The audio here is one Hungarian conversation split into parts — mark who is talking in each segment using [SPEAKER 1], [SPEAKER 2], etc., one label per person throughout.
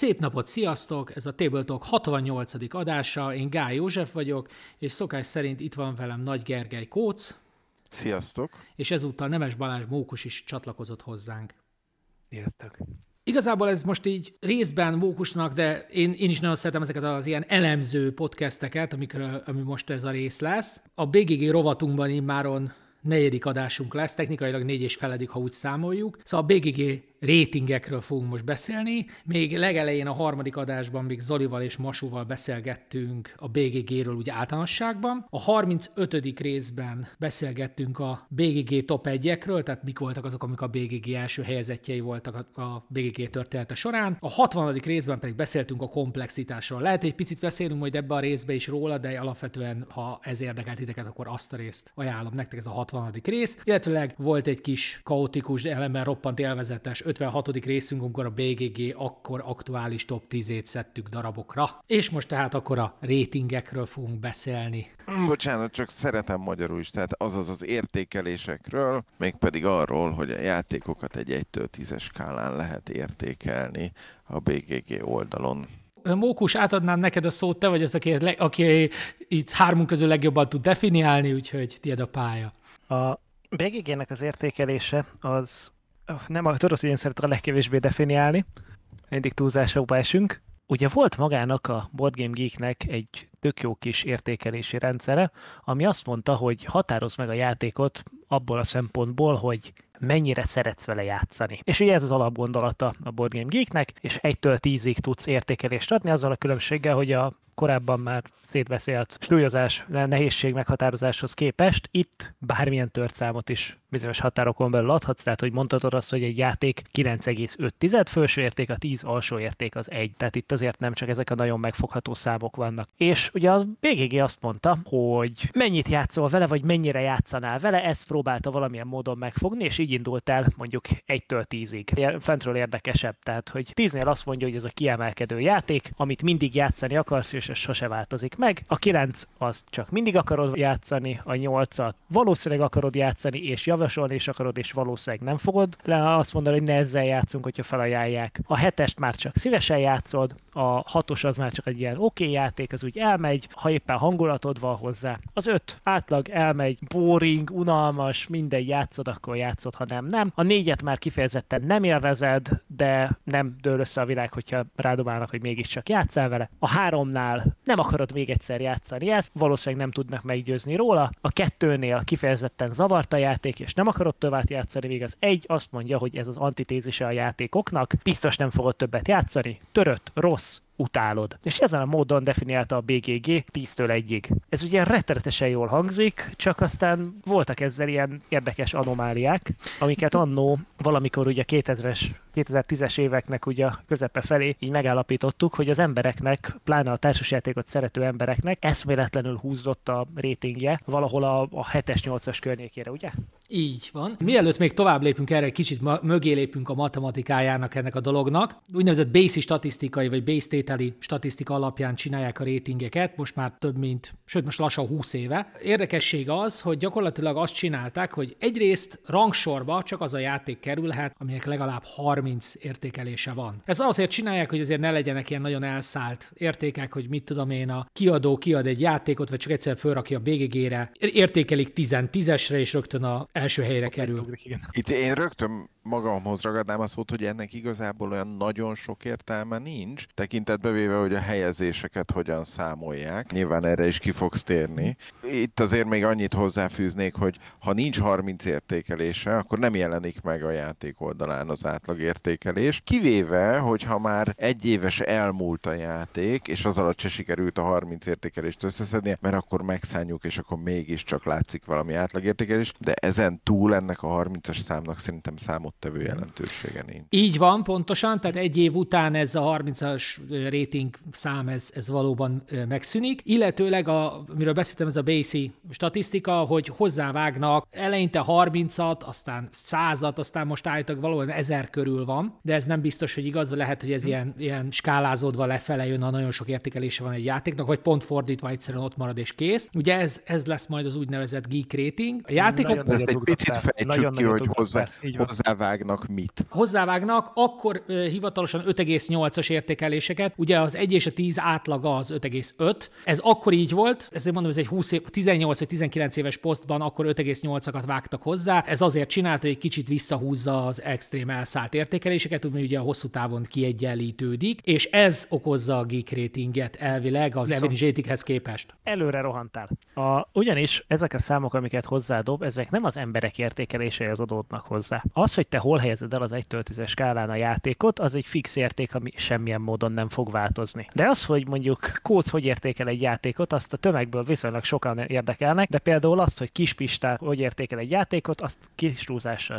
[SPEAKER 1] Szép napot, sziasztok! Ez a Tabletalk 68. adása, én Gály József vagyok, és szokás szerint itt van velem Nagy Gergely Kóc.
[SPEAKER 2] Sziasztok!
[SPEAKER 1] És ezúttal Nemes Balázs Mókus is csatlakozott hozzánk.
[SPEAKER 3] Sziasztok!
[SPEAKER 1] Igazából ez most így részben Mókusnak, de én, én is nagyon szeretem ezeket az ilyen elemző podcasteket, amikről, ami most ez a rész lesz. A BGG rovatunkban immáron negyedik adásunk lesz, technikailag négy és feledik, ha úgy számoljuk. Szóval a BGG rétingekről fogunk most beszélni. Még legelején a harmadik adásban még Zolival és Masúval beszélgettünk a BGG-ről úgy általánosságban. A 35. részben beszélgettünk a BGG top 1-ekről, tehát mik voltak azok, amik a BGG első helyezettjei voltak a BGG története során. A 60. részben pedig beszéltünk a komplexitásról. Lehet egy picit beszélünk majd ebbe a részbe is róla, de alapvetően, ha ez érdekelt titeket, akkor azt a részt ajánlom nektek, ez a 60. rész. Illetőleg volt egy kis kaotikus, ellenben roppant élvezetes 56. részünk, amikor a BGG akkor aktuális top 10-ét szedtük darabokra. És most tehát akkor a rétingekről fogunk beszélni.
[SPEAKER 2] Bocsánat, csak szeretem magyarul is, tehát azaz az értékelésekről, mégpedig arról, hogy a játékokat egy 1-től 10-es skálán lehet értékelni a BGG oldalon.
[SPEAKER 1] Mókus, átadnám neked a szót, te vagy az, aki, aki itt hármunk közül legjobban tud definiálni, úgyhogy tiéd a pálya.
[SPEAKER 3] A BGG-nek az értékelése az nem a tudod, hogy én szeretem a legkevésbé definiálni, mindig túlzásokba esünk. Ugye volt magának a Board Game Geeknek egy tök jó kis értékelési rendszere, ami azt mondta, hogy határoz meg a játékot abból a szempontból, hogy mennyire szeretsz vele játszani. És ugye ez az alapgondolata a Board Game Geeknek, és 1-től 10-ig tudsz értékelést adni, azzal a különbséggel, hogy a korábban már szétbeszélt súlyozás, nehézség meghatározáshoz képest itt bármilyen törtszámot is bizonyos határokon belül adhatsz, tehát hogy mondhatod azt, hogy egy játék 9,5 felső érték, a 10 alsó érték az 1. Tehát itt azért nem csak ezek a nagyon megfogható számok vannak. És ugye a BGG azt mondta, hogy mennyit játszol vele, vagy mennyire játszanál vele, ezt próbálta valamilyen módon megfogni, és így indult el mondjuk 1-től 10-ig. Fentről érdekesebb, tehát hogy 10-nél azt mondja, hogy ez a kiemelkedő játék, amit mindig játszani akarsz, és ez sose változik meg. A 9 az csak mindig akarod játszani, a 8-at valószínűleg akarod játszani, és javasolni is akarod, és valószínűleg nem fogod le azt mondani, hogy ne ezzel játszunk, hogyha felajánlják. A 7-est már csak szívesen játszod, a 6-os az már csak egy ilyen oké okay játék, az úgy elmegy, ha éppen hangulatod van hozzá. Az 5 átlag elmegy, boring, unalmas, minden játszod, akkor játszod, ha nem, nem. A 4-et már kifejezetten nem élvezed, de nem dől össze a világ, hogyha rádobálnak, hogy mégiscsak játszál vele. A 3-nál nem akarod még egyszer játszani ezt, valószínűleg nem tudnak meggyőzni róla. A kettőnél kifejezetten zavart a játék, és nem akarod tovább játszani, még az egy azt mondja, hogy ez az antitézise a játékoknak, biztos nem fogod többet játszani, törött, rossz, utálod. És ezen a módon definiálta a BGG 10-től 1-ig. Ez ugye rettenetesen jól hangzik, csak aztán voltak ezzel ilyen érdekes anomáliák, amiket annó valamikor ugye 2000-es 2010-es éveknek ugye a közepe felé így megállapítottuk, hogy az embereknek, pláne a társasjátékot szerető embereknek eszméletlenül húzott a rétingje valahol a, a 7-es, 8-as környékére, ugye?
[SPEAKER 1] Így van. Mielőtt még tovább lépünk erre, kicsit ma- mögé lépünk a matematikájának ennek a dolognak. Úgynevezett base statisztikai vagy base tételi statisztika alapján csinálják a rétingeket, most már több mint, sőt most lassan 20 éve. Érdekesség az, hogy gyakorlatilag azt csinálták, hogy egyrészt rangsorba csak az a játék kerülhet, aminek legalább 30 értékelése van. Ez azért csinálják, hogy azért ne legyenek ilyen nagyon elszállt értékek, hogy mit tudom én, a kiadó kiad egy játékot, vagy csak egyszer fölrakja a BGG-re, értékelik 10-10-esre, és rögtön a első helyre kerül.
[SPEAKER 2] Itt én rögtön magamhoz ragadnám a szót, hogy ennek igazából olyan nagyon sok értelme nincs, tekintetbe véve, hogy a helyezéseket hogyan számolják. Nyilván erre is ki fogsz térni. Itt azért még annyit hozzáfűznék, hogy ha nincs 30 értékelése, akkor nem jelenik meg a játék oldalán az átlag értékelés. Kivéve, hogyha már egy éves elmúlt a játék, és az alatt se sikerült a 30 értékelést összeszednie, mert akkor megszálljuk, és akkor mégiscsak látszik valami átlagértékelés, de ezen túl ennek a 30-as számnak szerintem számot számottevő jelentősége nincs.
[SPEAKER 1] Így van, pontosan, tehát egy év után ez a 30-as rating szám, ez, ez valóban megszűnik, illetőleg, a, miről beszéltem, ez a BASI statisztika, hogy hozzávágnak eleinte 30-at, aztán 100-at, aztán most állítólag valóban 1000 körül van, de ez nem biztos, hogy igaz, lehet, hogy ez ilyen, ilyen skálázódva lefele jön, ha nagyon sok értékelése van egy játéknak, vagy pont fordítva egyszerűen ott marad és kész. Ugye ez, ez lesz majd az úgynevezett geek rating. A játékok...
[SPEAKER 2] Ezt egy picit fejtsük nagyon ki, hogy hozzá, hozzávágnak mit.
[SPEAKER 1] Hozzávágnak akkor uh, hivatalosan 5,8-as értékeléseket, ugye az 1 és a 10 átlaga az 5,5. Ez akkor így volt, ezért mondom, ez egy 20 év, 18 vagy 19 éves posztban akkor 5,8-akat vágtak hozzá. Ez azért csinálta, hogy egy kicsit visszahúzza az extrém elszállt értékeléseket, mert ugye a hosszú távon kiegyenlítődik, és ez okozza a geek ratinget elvileg az average ratinghez képest.
[SPEAKER 3] Előre rohantál. A, ugyanis ezek a számok, amiket hozzádob, ezek nem az emberek értékelései az adódnak hozzá. Az, hogy te hol helyezed el az 1-től 10 skálán a játékot, az egy fix érték, ami semmilyen módon nem fog változni. De az, hogy mondjuk kód hogy értékel egy játékot, azt a tömegből viszonylag sokan érdekelnek, de például azt, hogy kispistá hogy értékel egy játékot, azt kis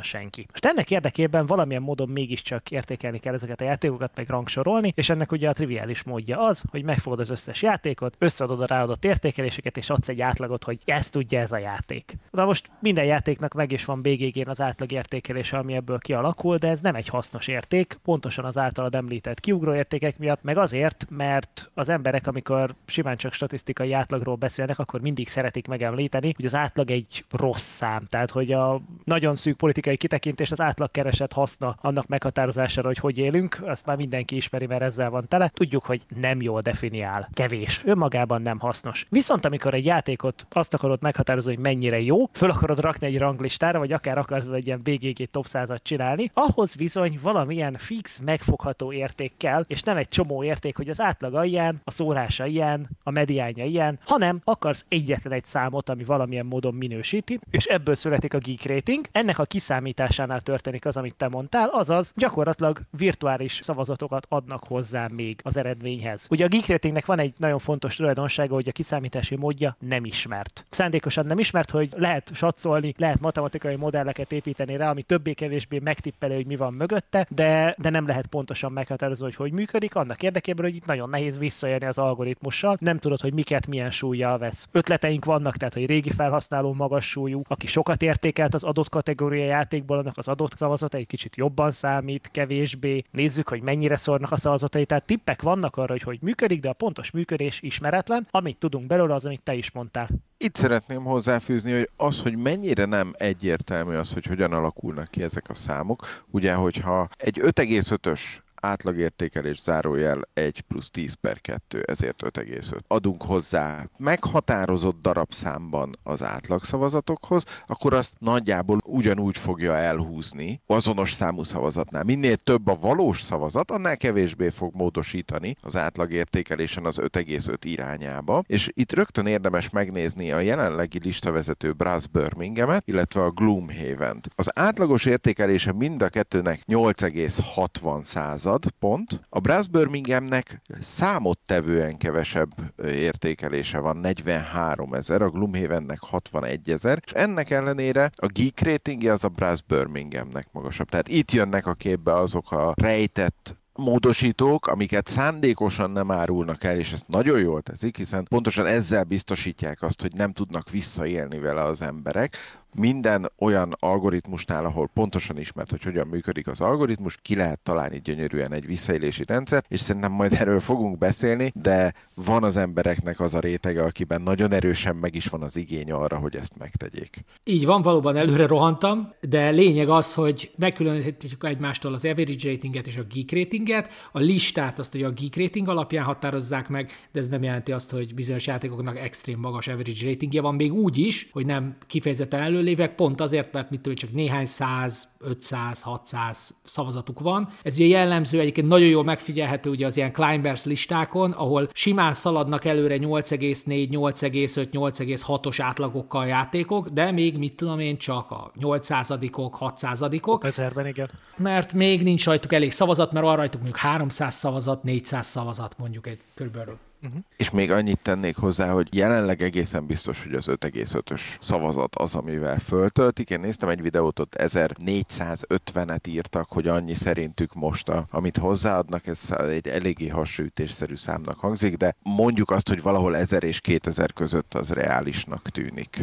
[SPEAKER 3] senki. Most ennek érdekében valamilyen módon mégiscsak értékelni kell ezeket a játékokat, meg rangsorolni, és ennek ugye a triviális módja az, hogy megfogod az összes játékot, összeadod a ráadott értékeléseket, és adsz egy átlagot, hogy ezt tudja ez a játék. Na most minden játéknak meg is van BGG-n az átlag értékelése, ami ebből kialakul, de ez nem egy hasznos érték, pontosan az általad említett kiugró értékek miatt, meg azért, mert az emberek, amikor simán csak statisztikai átlagról beszélnek, akkor mindig szeretik megemlíteni, hogy az átlag egy rossz szám. Tehát, hogy a nagyon szűk politikai kitekintés az átlag keresett haszna annak meghatározására, hogy hogy élünk, azt már mindenki ismeri, mert ezzel van tele. Tudjuk, hogy nem jól definiál, kevés, önmagában nem hasznos. Viszont amikor egy játékot azt akarod meghatározni, hogy mennyire jó, föl akarod rakni egy ranglistára, vagy akár akarsz egy ilyen BGG top 100 csinálni, ahhoz bizony valamilyen fix, megfogható érték kell, és nem egy csomó érték, hogy az átlaga ilyen, a szórása ilyen, a mediánja ilyen, hanem akarsz egyetlen egy számot, ami valamilyen módon minősíti, és ebből születik a geek rating. Ennek a kiszámításánál történik az, amit te mondtál, azaz gyakorlatilag virtuális szavazatokat adnak hozzá még az eredményhez. Ugye a geek ratingnek van egy nagyon fontos tulajdonsága, hogy a kiszámítási módja nem ismert. Szándékosan nem ismert, hogy lehet satszolni, lehet matematikai modelleket építeni rá, ami többé-kevésbé megtippeli, hogy mi van mögötte, de, de nem lehet pontosan meghatározni, hogy hogy működik, annak érdekében, hogy itt nagyon nehéz visszaérni az algoritmussal, nem tudod, hogy miket milyen súlyjal vesz. Ötleteink vannak, tehát hogy régi felhasználó magas súlyú, aki sokat értékelt az adott kategória játékból, annak az adott szavazata egy kicsit jobban számít, kevésbé. Nézzük, hogy mennyire szornak a szavazatai, tehát tippek vannak arra, hogy hogy működik, de a pontos működés ismeretlen. Amit tudunk belőle, az, amit te is mondtál.
[SPEAKER 2] Itt szeretném hozzáfűzni, hogy az, hogy mennyire nem egyértelmű az, hogy hogyan alakulnak ki ezek a számok. Ugye, hogyha egy 5,5-ös átlagértékelés zárójel 1 plusz 10 per 2, ezért 5,5. Adunk hozzá meghatározott darabszámban az átlagszavazatokhoz, akkor azt nagyjából ugyanúgy fogja elhúzni azonos számú szavazatnál. Minél több a valós szavazat, annál kevésbé fog módosítani az átlagértékelésen az 5,5 irányába. És itt rögtön érdemes megnézni a jelenlegi listavezető Brass Birminghamet, illetve a Gloomhaven-t. Az átlagos értékelése mind a kettőnek 8,60 század, század pont. A Brass Birminghamnek számottevően kevesebb értékelése van, 43 ezer, a Gloomhavennek 61 ezer, és ennek ellenére a geek ratingje az a Brass Birminghamnek magasabb. Tehát itt jönnek a képbe azok a rejtett módosítók, amiket szándékosan nem árulnak el, és ezt nagyon jól teszik, hiszen pontosan ezzel biztosítják azt, hogy nem tudnak visszaélni vele az emberek, minden olyan algoritmusnál, ahol pontosan ismert, hogy hogyan működik az algoritmus, ki lehet találni gyönyörűen egy visszaélési rendszer, és szerintem majd erről fogunk beszélni, de van az embereknek az a rétege, akiben nagyon erősen meg is van az igény arra, hogy ezt megtegyék.
[SPEAKER 1] Így van, valóban előre rohantam, de lényeg az, hogy megkülönítjük egymástól az average ratinget és a geek ratinget, a listát azt, hogy a geek rating alapján határozzák meg, de ez nem jelenti azt, hogy bizonyos játékoknak extrém magas average ratingje van, még úgy is, hogy nem kifejezetten elő előlévek, pont azért, mert mit tudom, csak néhány száz, 500, 600 szavazatuk van. Ez ugye jellemző, egyébként nagyon jól megfigyelhető ugye az ilyen Climbers listákon, ahol simán szaladnak előre 8,4, 8,5, 8,6-os átlagokkal játékok, de még mit tudom én, csak a 8%-ok, 6%-ok.
[SPEAKER 3] Ezerben, igen.
[SPEAKER 1] Mert még nincs rajtuk elég szavazat, mert van rajtuk mondjuk 300 szavazat, 400 szavazat mondjuk egy körülbelül.
[SPEAKER 2] Uh-huh. És még annyit tennék hozzá, hogy jelenleg egészen biztos, hogy az 5,5-ös szavazat az, amivel föltöltik. Én néztem egy videót, ott 1450-et írtak, hogy annyi szerintük most, a, amit hozzáadnak, ez egy eléggé hasonlítésszerű számnak hangzik, de mondjuk azt, hogy valahol 1000 és 2000 között az reálisnak tűnik.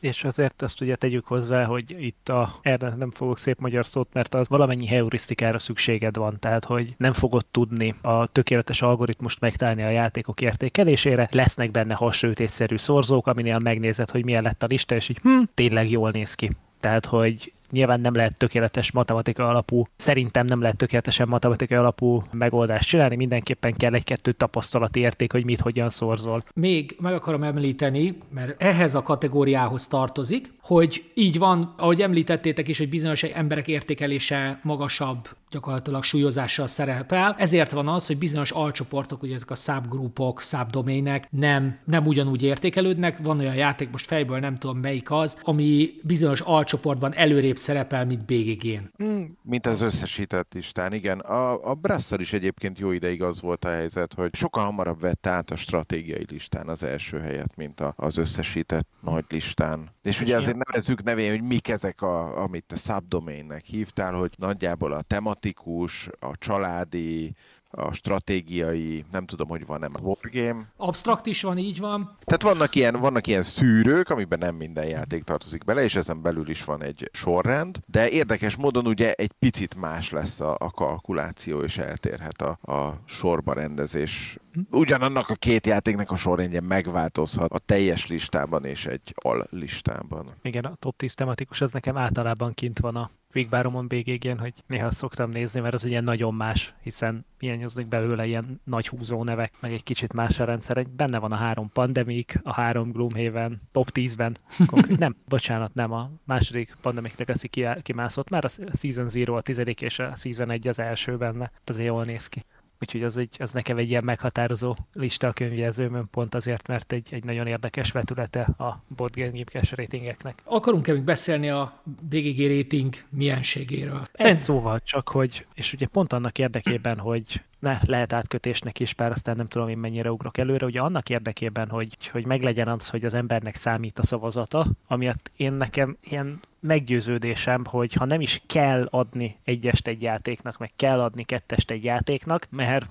[SPEAKER 3] És azért azt ugye tegyük hozzá, hogy itt a, erre nem fogok szép magyar szót, mert az valamennyi heurisztikára szükséged van, tehát hogy nem fogod tudni a tökéletes algoritmust megtalálni a játékok értékelésére, lesznek benne hasonlítésszerű szorzók, aminél megnézed, hogy milyen lett a lista, és így hm, tényleg jól néz ki. Tehát, hogy nyilván nem lehet tökéletes matematika alapú, szerintem nem lehet tökéletesen matematika alapú megoldást csinálni, mindenképpen kell egy-kettő tapasztalati érték, hogy mit hogyan szorzol.
[SPEAKER 1] Még meg akarom említeni, mert ehhez a kategóriához tartozik, hogy így van, ahogy említettétek is, hogy bizonyos emberek értékelése magasabb gyakorlatilag súlyozással szerepel. Ezért van az, hogy bizonyos alcsoportok, ugye ezek a subgrupok, subdomének nem, nem ugyanúgy értékelődnek. Van olyan játék, most fejből nem tudom melyik az, ami bizonyos alcsoportban előrébb szerepel, mint BGG-n.
[SPEAKER 2] Hmm, mint az összesített listán, igen. A, a Brassar is egyébként jó ideig az volt a helyzet, hogy sokkal hamarabb vette át a stratégiai listán az első helyet, mint a, az összesített nagy listán. És ugye azért nevezzük nevén, hogy mik ezek, a, amit te subdomainnek hívtál, hogy nagyjából a tematikus, a családi, a stratégiai, nem tudom, hogy van-e a wargame.
[SPEAKER 1] Abstrakt is van, így van.
[SPEAKER 2] Tehát vannak ilyen, vannak ilyen szűrők, amiben nem minden játék tartozik bele, és ezen belül is van egy sorrend, de érdekes módon ugye egy picit más lesz a, a kalkuláció, és eltérhet a, a sorba rendezés. Ugyanannak a két játéknak a sorrendje megváltozhat a teljes listában és egy al listában.
[SPEAKER 3] Igen, a top 10 tematikus az nekem általában kint van a Quickbáromon BGG-n, hogy néha szoktam nézni, mert az ugye nagyon más, hiszen hiányoznak belőle ilyen nagy húzó nevek, meg egy kicsit más a rendszer. Benne van a három Pandemic, a három Gloomhaven, top 10-ben, konkrét, nem, bocsánat, nem, a második Pandemic Legacy kimászott, már a Season Zero a tizedik, és a Season 1 az első benne, azért jól néz ki. Úgyhogy az, egy, az nekem egy ilyen meghatározó lista a könyvjelzőmön, pont azért, mert egy, egy nagyon érdekes vetülete a board game ratingeknek.
[SPEAKER 1] Akarunk-e még beszélni a BGG rating mienségéről?
[SPEAKER 3] Szerint... Szóval csak, hogy, és ugye pont annak érdekében, hogy ne, lehet átkötésnek is, bár aztán nem tudom én mennyire ugrok előre, ugye annak érdekében, hogy, hogy meglegyen az, hogy az embernek számít a szavazata, amiatt én nekem ilyen meggyőződésem, hogy ha nem is kell adni egyest egy játéknak, meg kell adni kettest egy játéknak, mert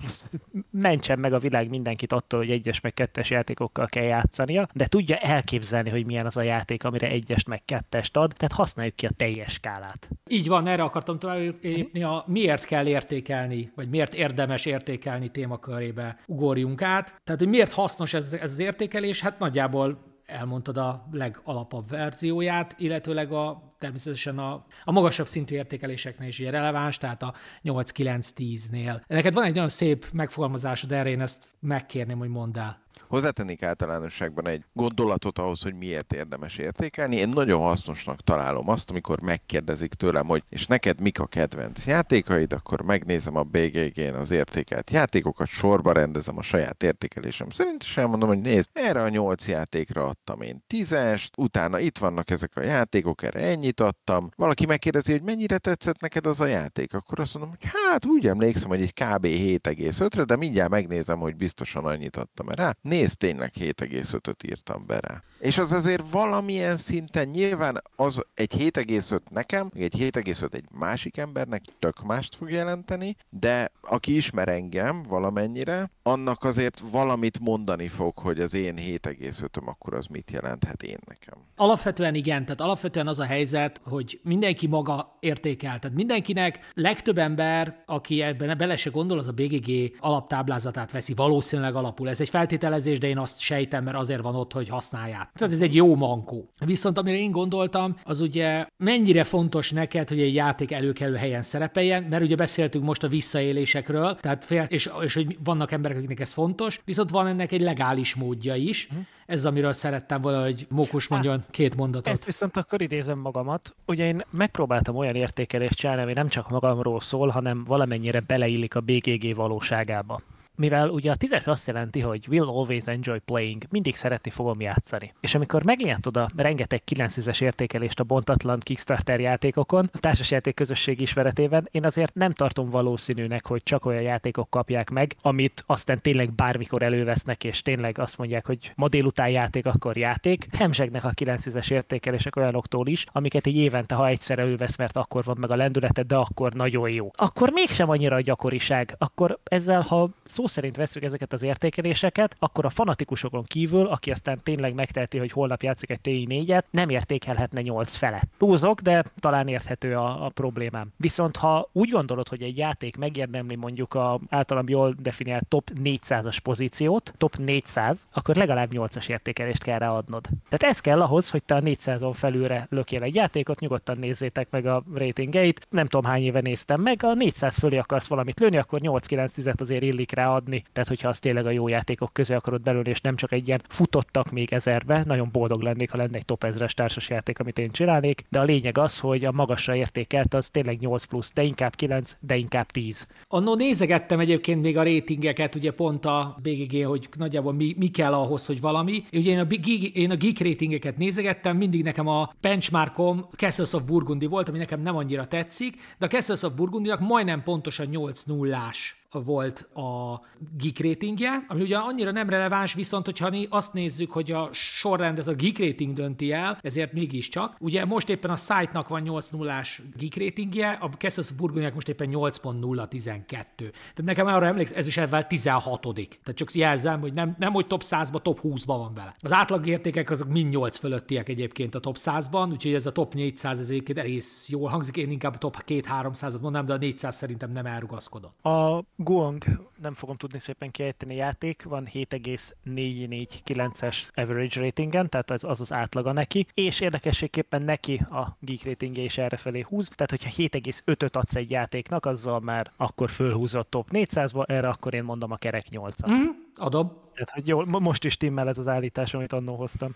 [SPEAKER 3] mentsen meg a világ mindenkit attól, hogy egyes meg kettes játékokkal kell játszania, de tudja elképzelni, hogy milyen az a játék, amire egyest meg kettest ad, tehát használjuk ki a teljes skálát.
[SPEAKER 1] Így van, erre akartam tovább lépni, a miért kell értékelni, vagy miért érdemes értékelni témakörébe ugorjunk át. Tehát, hogy miért hasznos ez, ez az értékelés? Hát nagyjából elmondtad a legalapabb verzióját, illetőleg a, természetesen a, a magasabb szintű értékeléseknél is releváns, tehát a 8-9-10-nél. Neked van egy nagyon szép megfogalmazásod erre, én ezt megkérném, hogy mondd el.
[SPEAKER 2] Hozzátennék általánosságban egy gondolatot ahhoz, hogy miért érdemes értékelni. Én nagyon hasznosnak találom azt, amikor megkérdezik tőlem, hogy és neked mik a kedvenc játékaid, akkor megnézem a BGG-n az értékelt játékokat, sorba rendezem a saját értékelésem szerint, és elmondom, hogy nézd, erre a nyolc játékra adtam én tízest, utána itt vannak ezek a játékok, erre ennyit adtam. Valaki megkérdezi, hogy mennyire tetszett neked az a játék, akkor azt mondom, hogy hát úgy emlékszem, hogy egy kb. 7,5-re, de mindjárt megnézem, hogy biztosan annyit adtam rá nézd, tényleg 7,5-öt írtam be rá. És az azért valamilyen szinten nyilván az egy 7,5 nekem, egy 7,5 egy másik embernek tök mást fog jelenteni, de aki ismer engem valamennyire, annak azért valamit mondani fog, hogy az én 7,5-öm akkor az mit jelenthet én nekem.
[SPEAKER 1] Alapvetően igen, tehát alapvetően az a helyzet, hogy mindenki maga értékel. Tehát mindenkinek legtöbb ember, aki ebben bele se gondol, az a BGG alaptáblázatát veszi valószínűleg alapul. Ez egy feltételezés, de én azt sejtem, mert azért van ott, hogy használják. Tehát ez egy jó mankó. Viszont amire én gondoltam, az ugye mennyire fontos neked, hogy egy játék előkelő helyen szerepeljen, mert ugye beszéltünk most a visszaélésekről, tehát fél, és, és hogy vannak emberek, akiknek ez fontos, viszont van ennek egy legális módja is. Hm. Ez, amiről szerettem volna, hogy Mókus mondjon hát, két mondatot.
[SPEAKER 3] Ezt viszont akkor idézem magamat. Ugye én megpróbáltam olyan értékelést csinálni, ami nem csak magamról szól, hanem valamennyire beleillik a BGG valóságába mivel ugye a tízes azt jelenti, hogy will always enjoy playing, mindig szeretni fogom játszani. És amikor meglátod a rengeteg 9 értékelést a bontatlan Kickstarter játékokon, a társasjáték közösség ismeretében, én azért nem tartom valószínűnek, hogy csak olyan játékok kapják meg, amit aztán tényleg bármikor elővesznek, és tényleg azt mondják, hogy ma délután játék, akkor játék. Hemzsegnek a 9 értékelések olyanoktól is, amiket egy évente, ha egyszer elővesz, mert akkor van meg a lendülete, de akkor nagyon jó. Akkor mégsem annyira a gyakoriság. Akkor ezzel, ha szó szerint veszük ezeket az értékeléseket, akkor a fanatikusokon kívül, aki aztán tényleg megteheti, hogy holnap játszik egy TI 4-et, nem értékelhetne 8 felett. Túlzok, de talán érthető a, a problémám. Viszont ha úgy gondolod, hogy egy játék megérdemli mondjuk a általam jól definiált top 400-as pozíciót, top 400, akkor legalább 8-as értékelést kell ráadnod. Tehát ez kell ahhoz, hogy te a 400-on felülre lökjél egy játékot, nyugodtan nézzétek meg a ratingeit. Nem tudom hány éve néztem meg, a 400 fölé akarsz valamit lőni, akkor 8-9 azért illik rá adni. Tehát, hogyha az tényleg a jó játékok közé akarod belőle, és nem csak egy ilyen futottak még ezerbe, nagyon boldog lennék, ha lenne egy top 1000-es társas játék, amit én csinálnék, de a lényeg az, hogy a magasra értékelt az tényleg 8 plusz, de inkább 9, de inkább 10.
[SPEAKER 1] Annó nézegettem egyébként még a ratingeket, ugye pont a BGG, hogy nagyjából mi, mi kell ahhoz, hogy valami. Ugye én a, geek, én a geek ratingeket nézegettem, mindig nekem a benchmarkom Castles of Burgundy volt, ami nekem nem annyira tetszik, de a Castles of Burgundynak majdnem pontosan 8 nullás volt a geek ratingje, ami ugye annyira nem releváns, viszont hogyha azt nézzük, hogy a sorrendet a geek rating dönti el, ezért mégiscsak. Ugye most éppen a site-nak van 8 0 geek ratingje, a Kessos Burgonyák most éppen 8.012. Tehát nekem arra emléksz, ez is ezzel 16 Tehát csak jelzem, hogy nem, nem hogy top 100-ba, top 20-ba van vele. Az átlagértékek azok mind 8 fölöttiek egyébként a top 100-ban, úgyhogy ez a top 400 ez egyébként egész jól hangzik, én inkább a top 2-300-at mondom, de a 400 szerintem nem elrugaszkodott.
[SPEAKER 3] A Guang, nem fogom tudni szépen kiejteni játék, van 7,449-es average ratingen, tehát az az, az átlaga neki, és érdekességképpen neki a geek ratingje is errefelé húz, tehát hogyha 7,5-öt adsz egy játéknak, azzal már akkor fölhúzott top 400-ba, erre akkor én mondom a kerek 8-at. Mm,
[SPEAKER 1] adom.
[SPEAKER 3] Tehát, hogy jó, most is timmel ez az állítás, amit annól hoztam.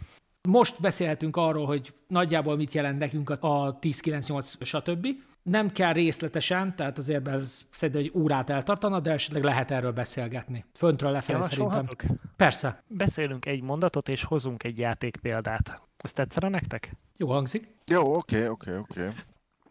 [SPEAKER 1] Most beszélhetünk arról, hogy nagyjából mit jelent nekünk a 10-9-8, stb. Nem kell részletesen, tehát azért szerintem egy órát eltartana, de esetleg lehet erről beszélgetni. Föntről lefelé szerintem. Persze.
[SPEAKER 3] Beszélünk egy mondatot, és hozunk egy játék példát. Ezt tetszene nektek?
[SPEAKER 1] Jó hangzik.
[SPEAKER 2] Jó, oké, oké, oké.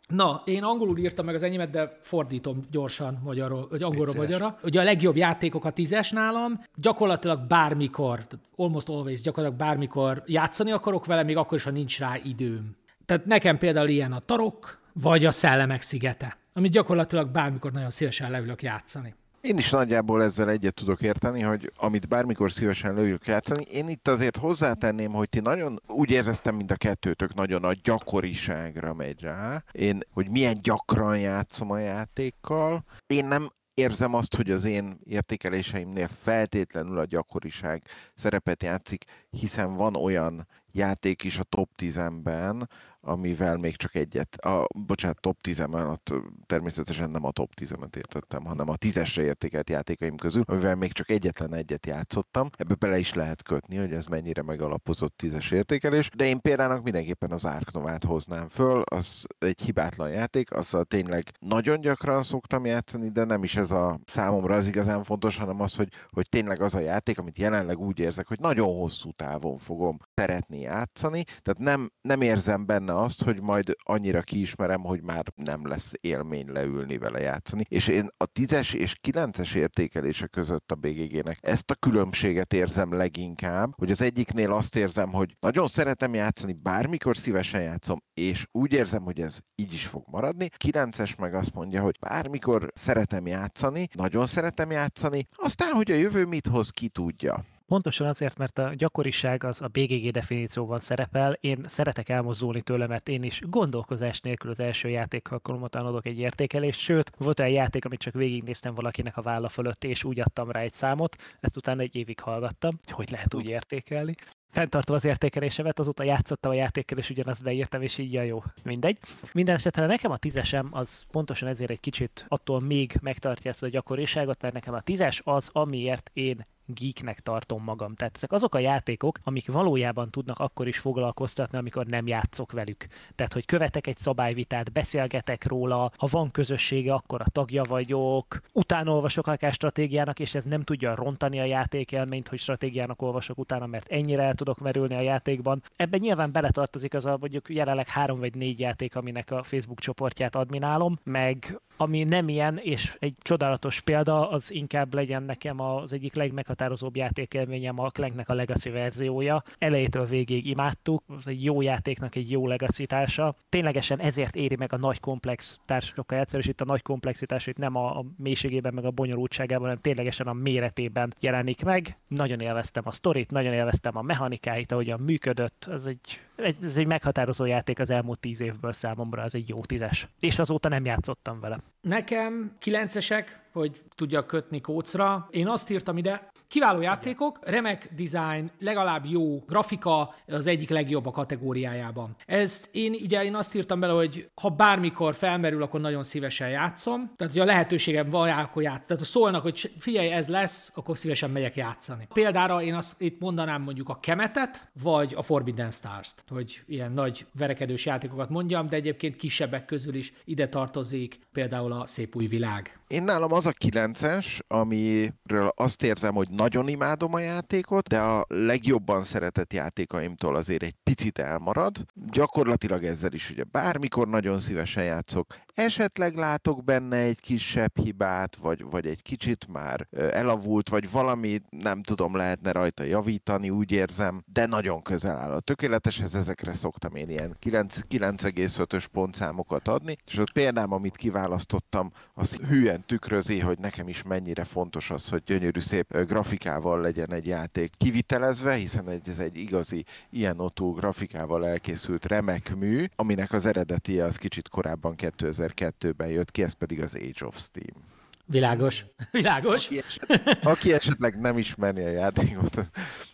[SPEAKER 1] Na, én angolul írtam meg az enyémet, de fordítom gyorsan magyarul, vagy angolról magyarra. Ugye a legjobb játékok a tízes nálam, gyakorlatilag bármikor, almost always, gyakorlatilag bármikor játszani akarok vele, még akkor is, ha nincs rá időm. Tehát nekem például ilyen a Tarok, vagy a Szellemek szigete, amit gyakorlatilag bármikor nagyon szívesen leülök játszani.
[SPEAKER 2] Én is nagyjából ezzel egyet tudok érteni, hogy amit bármikor szívesen lőjük játszani, én itt azért hozzátenném, hogy ti nagyon úgy éreztem, mint a kettőtök nagyon a gyakoriságra megy rá. Én, hogy milyen gyakran játszom a játékkal. Én nem érzem azt, hogy az én értékeléseimnél feltétlenül a gyakoriság szerepet játszik, hiszen van olyan játék is a top 10-ben, amivel még csak egyet, a, bocsánat, top 10 alatt természetesen nem a top 10 értettem, hanem a tízesre értékelt játékaim közül, amivel még csak egyetlen egyet játszottam. Ebbe bele is lehet kötni, hogy ez mennyire megalapozott tízes értékelés, de én például mindenképpen az Arknovát hoznám föl, az egy hibátlan játék, azzal tényleg nagyon gyakran szoktam játszani, de nem is ez a számomra az igazán fontos, hanem az, hogy, hogy tényleg az a játék, amit jelenleg úgy érzek, hogy nagyon hosszú távon fogom szeretni játszani, tehát nem, nem érzem benne azt, hogy majd annyira kiismerem, hogy már nem lesz élmény leülni vele játszani. És én a 10-es és 9-es értékelése között a BGG-nek ezt a különbséget érzem leginkább, hogy az egyiknél azt érzem, hogy nagyon szeretem játszani, bármikor szívesen játszom, és úgy érzem, hogy ez így is fog maradni. 9-es meg azt mondja, hogy bármikor szeretem játszani, nagyon szeretem játszani, aztán, hogy a jövő mit hoz, ki tudja.
[SPEAKER 3] Pontosan azért, mert a gyakoriság az a BGG definícióban szerepel. Én szeretek elmozdulni tőle, mert én is gondolkozás nélkül az első játék alkalommal adok egy értékelést, sőt, volt olyan játék, amit csak végignéztem valakinek a válla fölött, és úgy adtam rá egy számot, ezt utána egy évig hallgattam, hogy lehet úgy értékelni. Fenntartom az értékelésemet, azóta játszottam a játékkel, és ugyanazt leírtam, és így a jó. Mindegy. Minden esetre nekem a tízesem az pontosan ezért egy kicsit attól még megtartja ezt a gyakoriságot, mert nekem a tízes az, amiért én geeknek tartom magam. Tehát ezek azok a játékok, amik valójában tudnak akkor is foglalkoztatni, amikor nem játszok velük. Tehát, hogy követek egy szabályvitát, beszélgetek róla, ha van közössége, akkor a tagja vagyok, utána akár stratégiának, és ez nem tudja rontani a játékelményt, hogy stratégiának olvasok utána, mert ennyire el tudok merülni a játékban. Ebben nyilván beletartozik az a mondjuk jelenleg három vagy négy játék, aminek a Facebook csoportját adminálom, meg ami nem ilyen, és egy csodálatos példa, az inkább legyen nekem az egyik legmeghatározóbb játékélményem a Clanknek a Legacy verziója. Elejétől végig imádtuk, az egy jó játéknak egy jó legacy társa. Ténylegesen ezért éri meg a nagy komplex társasokkal játszani, és itt a nagy komplexitás itt nem a, a mélységében, meg a bonyolultságában, hanem ténylegesen a méretében jelenik meg. Nagyon élveztem a sztorit, nagyon élveztem a mechanikáit, ahogyan működött. Ez egy, ez egy meghatározó játék az elmúlt tíz évből számomra, ez egy jó tízes. És azóta nem játszottam vele.
[SPEAKER 1] Nekem kilencesek, hogy tudja kötni kócra. Én azt írtam ide, kiváló játékok, remek design, legalább jó grafika, az egyik legjobb a kategóriájában. Ezt én ugye én azt írtam bele, hogy ha bármikor felmerül, akkor nagyon szívesen játszom. Tehát, hogy a lehetőségem van rá, akkor játszom. Tehát, ha szólnak, hogy figyelj, ez lesz, akkor szívesen megyek játszani. Példára én azt itt mondanám mondjuk a Kemetet, vagy a Forbidden Stars-t, hogy ilyen nagy verekedős játékokat mondjam, de egyébként kisebbek közül is ide tartozik például a Szép új világ.
[SPEAKER 2] Én nálam az a 9-es, amiről azt érzem, hogy nagyon imádom a játékot, de a legjobban szeretett játékaimtól azért egy picit elmarad. Gyakorlatilag ezzel is ugye bármikor nagyon szívesen játszok. Esetleg látok benne egy kisebb hibát, vagy, vagy egy kicsit már elavult, vagy valami, nem tudom, lehetne rajta javítani, úgy érzem, de nagyon közel áll a tökéleteshez, ezekre szoktam én ilyen 9,5-ös pontszámokat adni, és ott példám, amit kiválasztottam, az hülyen tükrözi, hogy nekem is mennyire fontos az, hogy gyönyörű szép grafikával legyen egy játék kivitelezve, hiszen ez egy igazi ilyen otú grafikával elkészült remek mű, aminek az eredeti az kicsit korábban 2002-ben jött ki, ez pedig az Age of Steam.
[SPEAKER 1] Világos, világos.
[SPEAKER 2] Aki esetleg, aki esetleg nem ismeri a játékot,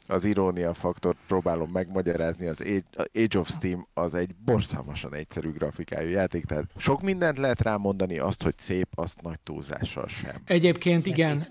[SPEAKER 2] az irónia faktort próbálom megmagyarázni, az Age of Steam az egy borzalmasan egyszerű grafikájú játék, tehát sok mindent lehet rámondani, azt, hogy szép, azt nagy túlzással sem.
[SPEAKER 1] Egyébként igen.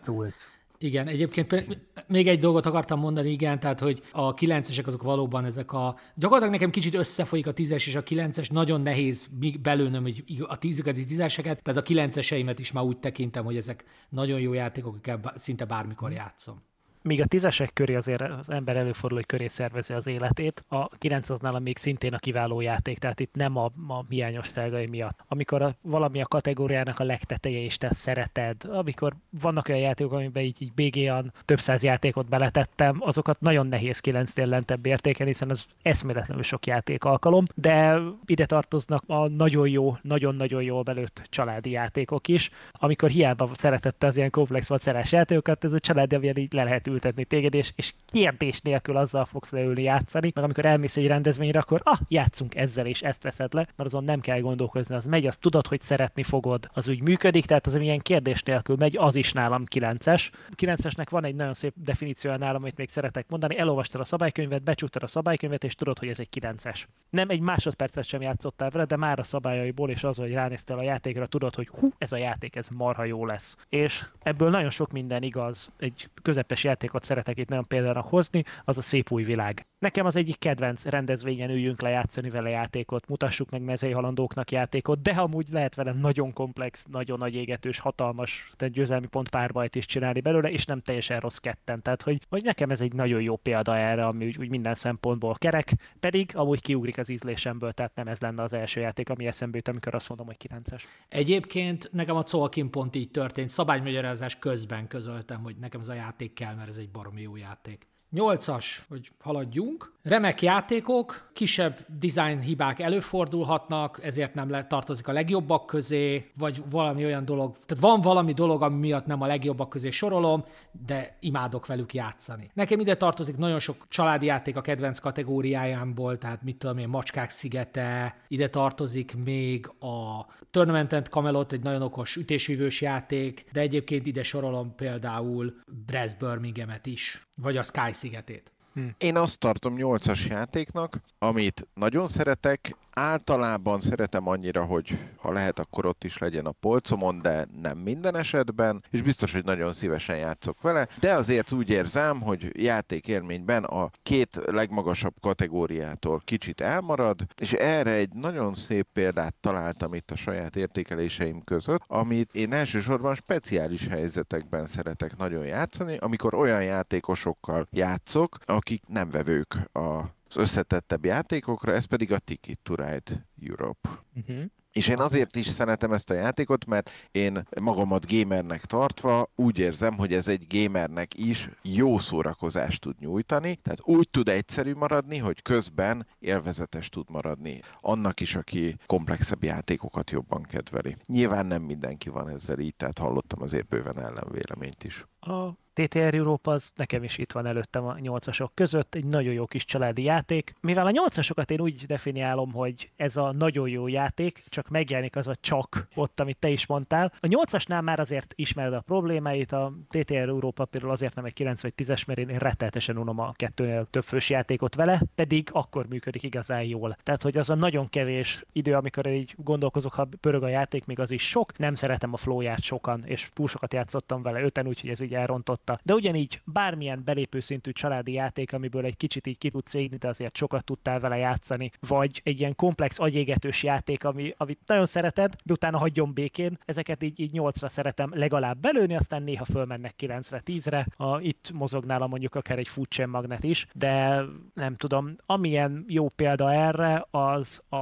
[SPEAKER 1] Igen, egyébként még egy dolgot akartam mondani, igen, tehát hogy a kilencesek azok valóban ezek a... Gyakorlatilag nekem kicsit összefolyik a tízes és a kilences, nagyon nehéz belőnöm hogy a tízeket, a tízeseket, tehát a kilenceseimet is már úgy tekintem, hogy ezek nagyon jó játékok, akikkel szinte bármikor játszom
[SPEAKER 3] míg a tízesek köré azért az ember előfordul, hogy köré szervezi az életét, a 9 az nála még szintén a kiváló játék, tehát itt nem a, a hiányosságai miatt. Amikor a, valami a kategóriának a legteteje és te szereted, amikor vannak olyan játékok, amiben így, így BG-an több száz játékot beletettem, azokat nagyon nehéz 9-nél lentebb értéken, hiszen az eszméletlenül sok játék alkalom, de ide tartoznak a nagyon jó, nagyon-nagyon jól belőtt családi játékok is, amikor hiába szeretette az ilyen komplex vagy játékokat, ez a családi, így le lehet ültetni téged, és, és kérdés nélkül azzal fogsz leülni játszani, meg amikor elmész egy rendezvényre, akkor ah, játszunk ezzel, és ezt veszed le, mert azon nem kell gondolkozni, az megy, azt tudod, hogy szeretni fogod, az úgy működik, tehát az ilyen kérdés nélkül megy, az is nálam 9-es. 9-esnek van egy nagyon szép definíciója nálam, amit még szeretek mondani, elolvastad a szabálykönyvet, becsuttad a szabálykönyvet, és tudod, hogy ez egy 9-es. Nem egy másodpercet sem játszottál vele, de már a szabályaiból és az, hogy ránéztél a játékra, tudod, hogy hú, ez a játék, ez marha jó lesz. És ebből nagyon sok minden igaz egy közepes játék játékot szeretek itt nagyon például hozni, az a Szép új világ. Nekem az egyik kedvenc rendezvényen üljünk le játszani vele játékot, mutassuk meg mezei halandóknak játékot, de amúgy lehet vele nagyon komplex, nagyon nagy égetős, hatalmas, tehát győzelmi pont párbajt is csinálni belőle, és nem teljesen rossz ketten. Tehát, hogy, hogy nekem ez egy nagyon jó példa erre, ami úgy, úgy minden szempontból kerek, pedig amúgy kiugrik az ízlésemből, tehát nem ez lenne az első játék, ami eszembe jut, amikor azt mondom, hogy 9-es.
[SPEAKER 1] Egyébként nekem a Colkin pont így történt. Szabálymagyarázás közben közöltem, hogy nekem ez a játék kell, mert ez egy baromi jó játék. Nyolcas, hogy haladjunk. Remek játékok, kisebb design hibák előfordulhatnak, ezért nem le, tartozik a legjobbak közé, vagy valami olyan dolog, tehát van valami dolog, ami miatt nem a legjobbak közé sorolom, de imádok velük játszani. Nekem ide tartozik nagyon sok családi játék a kedvenc kategóriájámból, tehát mit tudom én, Macskák szigete, ide tartozik még a Tournament and Camelot, egy nagyon okos ütésvívős játék, de egyébként ide sorolom például Brass Birmingham-et is, vagy a Sky szigetét.
[SPEAKER 2] Hm. Én azt tartom 8-as játéknak, amit nagyon szeretek, általában szeretem annyira, hogy ha lehet, akkor ott is legyen a polcomon, de nem minden esetben, és biztos, hogy nagyon szívesen játszok vele, de azért úgy érzem, hogy játékélményben a két legmagasabb kategóriától kicsit elmarad, és erre egy nagyon szép példát találtam itt a saját értékeléseim között, amit én elsősorban speciális helyzetekben szeretek nagyon játszani, amikor olyan játékosokkal játszok, akik nem vevők az összetettebb játékokra, ez pedig a Ticket to Ride Europe. Uh-huh. És én azért is szeretem ezt a játékot, mert én magamat gamernek tartva úgy érzem, hogy ez egy gamernek is jó szórakozást tud nyújtani, tehát úgy tud egyszerű maradni, hogy közben élvezetes tud maradni. Annak is, aki komplexebb játékokat jobban kedveli. Nyilván nem mindenki van ezzel így, tehát hallottam azért bőven ellenvéleményt is.
[SPEAKER 3] A TTR Európa az nekem is itt van előttem a nyolcasok között, egy nagyon jó kis családi játék. Mivel a nyolcasokat én úgy definiálom, hogy ez a nagyon jó játék, csak megjelenik az a csak ott, amit te is mondtál. A nyolcasnál már azért ismered a problémáit, a TTR Európa például azért nem egy 9 vagy 10-es, mert én, retteltesen unom a kettőnél több fős játékot vele, pedig akkor működik igazán jól. Tehát, hogy az a nagyon kevés idő, amikor így gondolkozok, ha pörög a játék, még az is sok. Nem szeretem a flowját sokan, és túl sokat játszottam vele öten, úgyhogy ez így elrontott játszotta. De ugyanígy bármilyen belépő szintű családi játék, amiből egy kicsit így ki tudsz égni, de azért sokat tudtál vele játszani, vagy egy ilyen komplex agyégetős játék, ami, amit nagyon szereted, de utána hagyjon békén, ezeket így, így 8-ra szeretem legalább belőni, aztán néha fölmennek 9-re, 10-re, a, itt mozog nálam mondjuk akár egy Futchen magnet is, de nem tudom, amilyen jó példa erre, az a,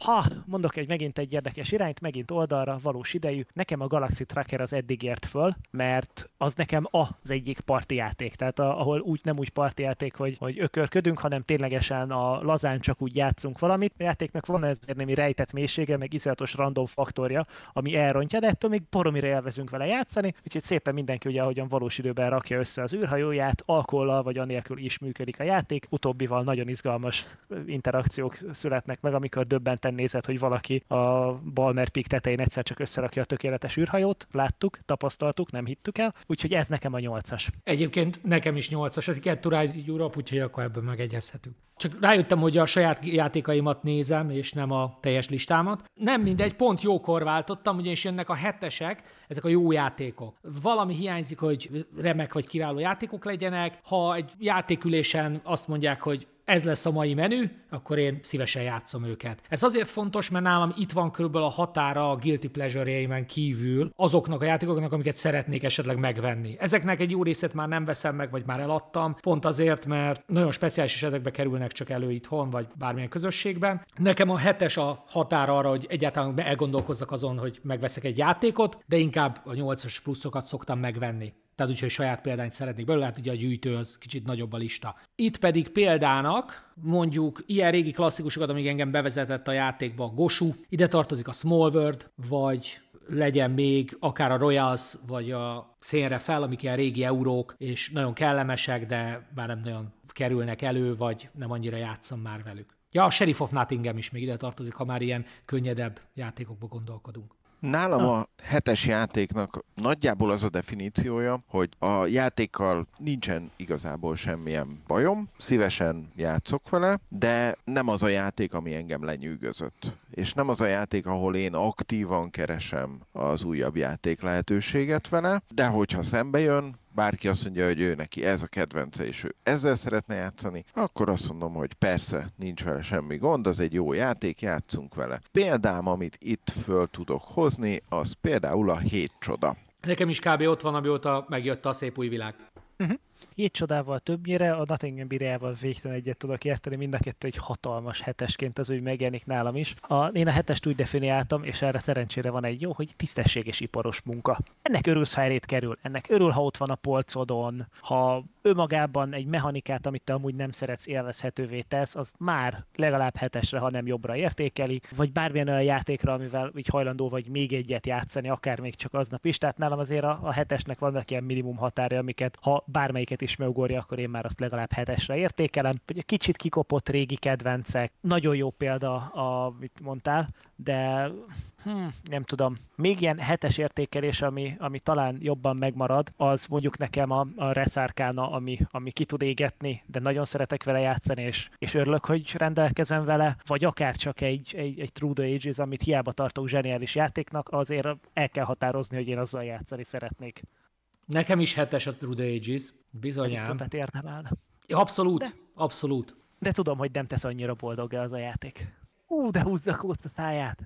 [SPEAKER 3] ha, mondok egy megint egy érdekes irányt, megint oldalra, valós idejű, nekem a Galaxy Tracker az eddig ért föl, mert az nekem a az egyik parti játék, tehát a, ahol úgy nem úgy parti játék, hogy, hogy ökörködünk, hanem ténylegesen a lazán csak úgy játszunk valamit. A játéknak van ezért némi rejtett mélysége, meg iszonyatos random faktorja, ami elrontja, de ettől még boromira élvezünk vele játszani, úgyhogy szépen mindenki ugye ahogyan valós időben rakja össze az űrhajóját, alkollal vagy anélkül is működik a játék. Utóbbival nagyon izgalmas interakciók születnek meg, amikor döbbenten nézett, hogy valaki a Balmer Peak tetején egyszer csak összerakja a tökéletes űrhajót. Láttuk, tapasztaltuk, nem hittük el. Úgyhogy ez nekem a nyolcas.
[SPEAKER 1] Egyébként nekem is nyolcas, a Get to Ride Europe, úgyhogy akkor ebből megegyezhetünk. Csak rájöttem, hogy a saját játékaimat nézem, és nem a teljes listámat. Nem mindegy, pont jókor váltottam, ugyanis jönnek a hetesek, ezek a jó játékok. Valami hiányzik, hogy remek vagy kiváló játékok legyenek. Ha egy játékülésen azt mondják, hogy ez lesz a mai menü, akkor én szívesen játszom őket. Ez azért fontos, mert nálam itt van körülbelül a határa a guilty pleasure kívül azoknak a játékoknak, amiket szeretnék esetleg megvenni. Ezeknek egy jó részét már nem veszem meg, vagy már eladtam, pont azért, mert nagyon speciális esetekbe kerülnek csak elő itthon, vagy bármilyen közösségben. Nekem a hetes a határa arra, hogy egyáltalán elgondolkozzak azon, hogy megveszek egy játékot, de inkább a nyolcas pluszokat szoktam megvenni tehát úgyhogy saját példányt szeretnék belőle, hát ugye a gyűjtő az kicsit nagyobb a lista. Itt pedig példának mondjuk ilyen régi klasszikusokat, amíg engem bevezetett a játékba a Gosu, ide tartozik a Small World, vagy legyen még akár a Royals, vagy a szénre fel, amik ilyen régi eurók, és nagyon kellemesek, de már nem nagyon kerülnek elő, vagy nem annyira játszom már velük. Ja, a Sheriff of Nottingham is még ide tartozik, ha már ilyen könnyedebb játékokba gondolkodunk.
[SPEAKER 2] Nálam a hetes játéknak nagyjából az a definíciója, hogy a játékkal nincsen igazából semmilyen bajom, szívesen játszok vele, de nem az a játék, ami engem lenyűgözött. És nem az a játék, ahol én aktívan keresem az újabb játék lehetőséget vele, de hogyha szembe jön, bárki azt mondja, hogy ő neki ez a kedvence, és ő ezzel szeretne játszani, akkor azt mondom, hogy persze, nincs vele semmi gond, az egy jó játék, játszunk vele. Példám, amit itt föl tudok hozni, az például a hét csoda.
[SPEAKER 1] Nekem is kb. ott van, amióta megjött a szép új világ.
[SPEAKER 3] Uh-huh hét csodával többnyire, a Nottingham Bireával végtelen egyet tudok érteni, mind a kettő egy hatalmas hetesként az úgy megjelenik nálam is. A, én a hetest úgy definiáltam, és erre szerencsére van egy jó, hogy tisztességes iparos munka. Ennek örülsz, ha kerül, ennek örül, ha ott van a polcodon, ha önmagában egy mechanikát, amit te amúgy nem szeretsz, élvezhetővé tesz, az már legalább hetesre, ha nem jobbra értékeli, vagy bármilyen olyan játékra, amivel így hajlandó vagy még egyet játszani, akár még csak aznap is. Tehát nálam azért a, a hetesnek vannak ilyen minimum határa, amiket ha bármelyiket is megugorja, akkor én már azt legalább hetesre értékelem. Vagy kicsit kikopott régi kedvencek. Nagyon jó példa, amit mondtál, de hmm, nem tudom, még ilyen hetes értékelés, ami, ami talán jobban megmarad, az mondjuk nekem a, a Resarkana, ami, ami ki tud égetni, de nagyon szeretek vele játszani, és, és örülök, hogy rendelkezem vele, vagy akár csak egy, egy, egy True the Ages, amit hiába tartok zseniális játéknak, azért el kell határozni, hogy én azzal játszani szeretnék.
[SPEAKER 1] Nekem is hetes a True the Ages, bizonyám.
[SPEAKER 3] Többet érdemelne.
[SPEAKER 1] Abszolút, de, abszolút.
[SPEAKER 3] De tudom, hogy nem tesz annyira boldog az a játék. Ú, de húzza a száját.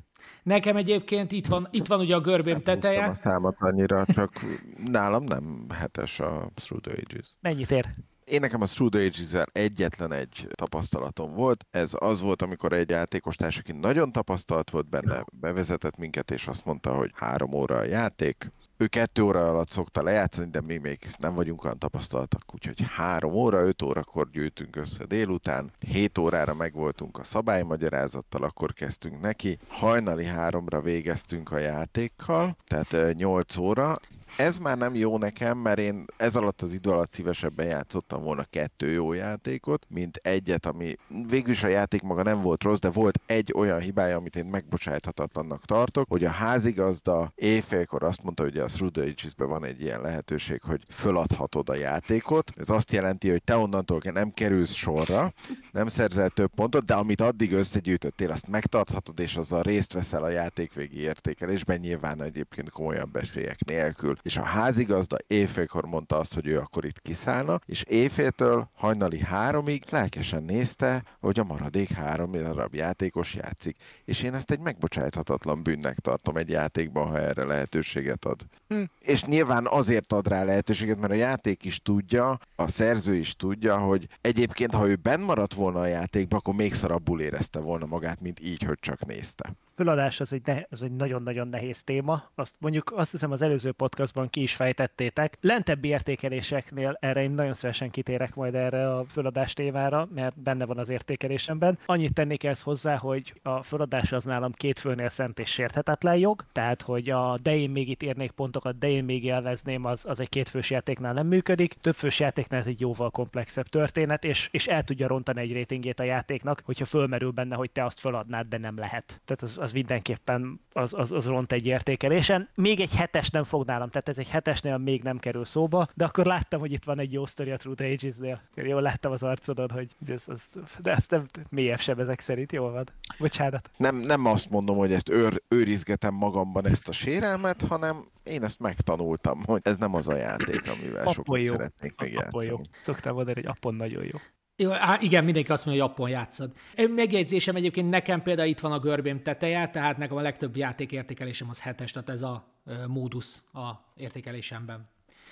[SPEAKER 1] Nekem egyébként itt van, itt van ugye a görbém nem teteje.
[SPEAKER 2] Nem a számat annyira, csak nálam nem hetes a Through the Ages.
[SPEAKER 3] Mennyit ér?
[SPEAKER 2] Én nekem a Through the ages egyetlen egy tapasztalatom volt. Ez az volt, amikor egy játékos társ, aki nagyon tapasztalt volt benne, bevezetett minket, és azt mondta, hogy három óra a játék, ő kettő óra alatt szokta lejátszani, de mi még nem vagyunk olyan tapasztaltak, úgyhogy három óra, öt órakor gyűjtünk össze délután, hét órára megvoltunk a szabálymagyarázattal, akkor kezdtünk neki, hajnali háromra végeztünk a játékkal, tehát nyolc óra, ez már nem jó nekem, mert én ez alatt az idő alatt szívesebben játszottam volna kettő jó játékot, mint egyet, ami végülis a játék maga nem volt rossz, de volt egy olyan hibája, amit én megbocsájthatatlannak tartok, hogy a házigazda éjfélkor azt mondta, hogy a Through van egy ilyen lehetőség, hogy föladhatod a játékot. Ez azt jelenti, hogy te onnantól nem kerülsz sorra, nem szerzel több pontot, de amit addig összegyűjtöttél, azt megtarthatod, és azzal részt veszel a játékvégi értékelésben, nyilván egyébként komolyabb esélyek nélkül és a házigazda éjfélkor mondta azt, hogy ő akkor itt kiszállna, és éjféltől hajnali háromig lelkesen nézte, hogy a maradék három darab játékos játszik. És én ezt egy megbocsájthatatlan bűnnek tartom egy játékban, ha erre lehetőséget ad. Hm. És nyilván azért ad rá lehetőséget, mert a játék is tudja, a szerző is tudja, hogy egyébként, ha ő benn maradt volna a játékban, akkor még szarabbul érezte volna magát, mint így, hogy csak nézte
[SPEAKER 3] föladás az egy, ne, az egy nagyon-nagyon nehéz téma. Azt mondjuk azt hiszem az előző podcastban ki is fejtettétek. Lentebbi értékeléseknél erre én nagyon szívesen kitérek majd erre a föladás témára, mert benne van az értékelésemben. Annyit tennék ezt hozzá, hogy a föladás az nálam két főnél szent és sérthetetlen jog, tehát hogy a de én még itt érnék pontokat, de én még élvezném, az, az egy kétfős játéknál nem működik. Többfős játéknál ez egy jóval komplexebb történet, és, és el tudja rontani egy rétingét a játéknak, hogyha fölmerül benne, hogy te azt föladnád, de nem lehet. Tehát az, az mindenképpen az, az, az ront egy értékelésen. Még egy hetes nem fog nálam, tehát ez egy hetesnél még nem kerül szóba, de akkor láttam, hogy itt van egy jó sztori a True the Ages-nél. Jól láttam az arcodon, hogy ez, ez, de ezt nem mélyebb sem ezek szerint, jól van. Bocsánat.
[SPEAKER 2] Nem, nem azt mondom, hogy ezt őr, őrizgetem magamban ezt a sérelmet, hanem én ezt megtanultam, hogy ez nem az a játék, amivel sokat jó. szeretnék még játszani. Jó.
[SPEAKER 3] Szoktam mondani, hogy appon nagyon jó.
[SPEAKER 1] Jó, á, igen, mindenki azt mondja, hogy appon játszad. Megjegyzésem egyébként nekem például itt van a görbém teteje, tehát nekem a legtöbb játékértékelésem az hetes, tehát ez a módusz a értékelésemben.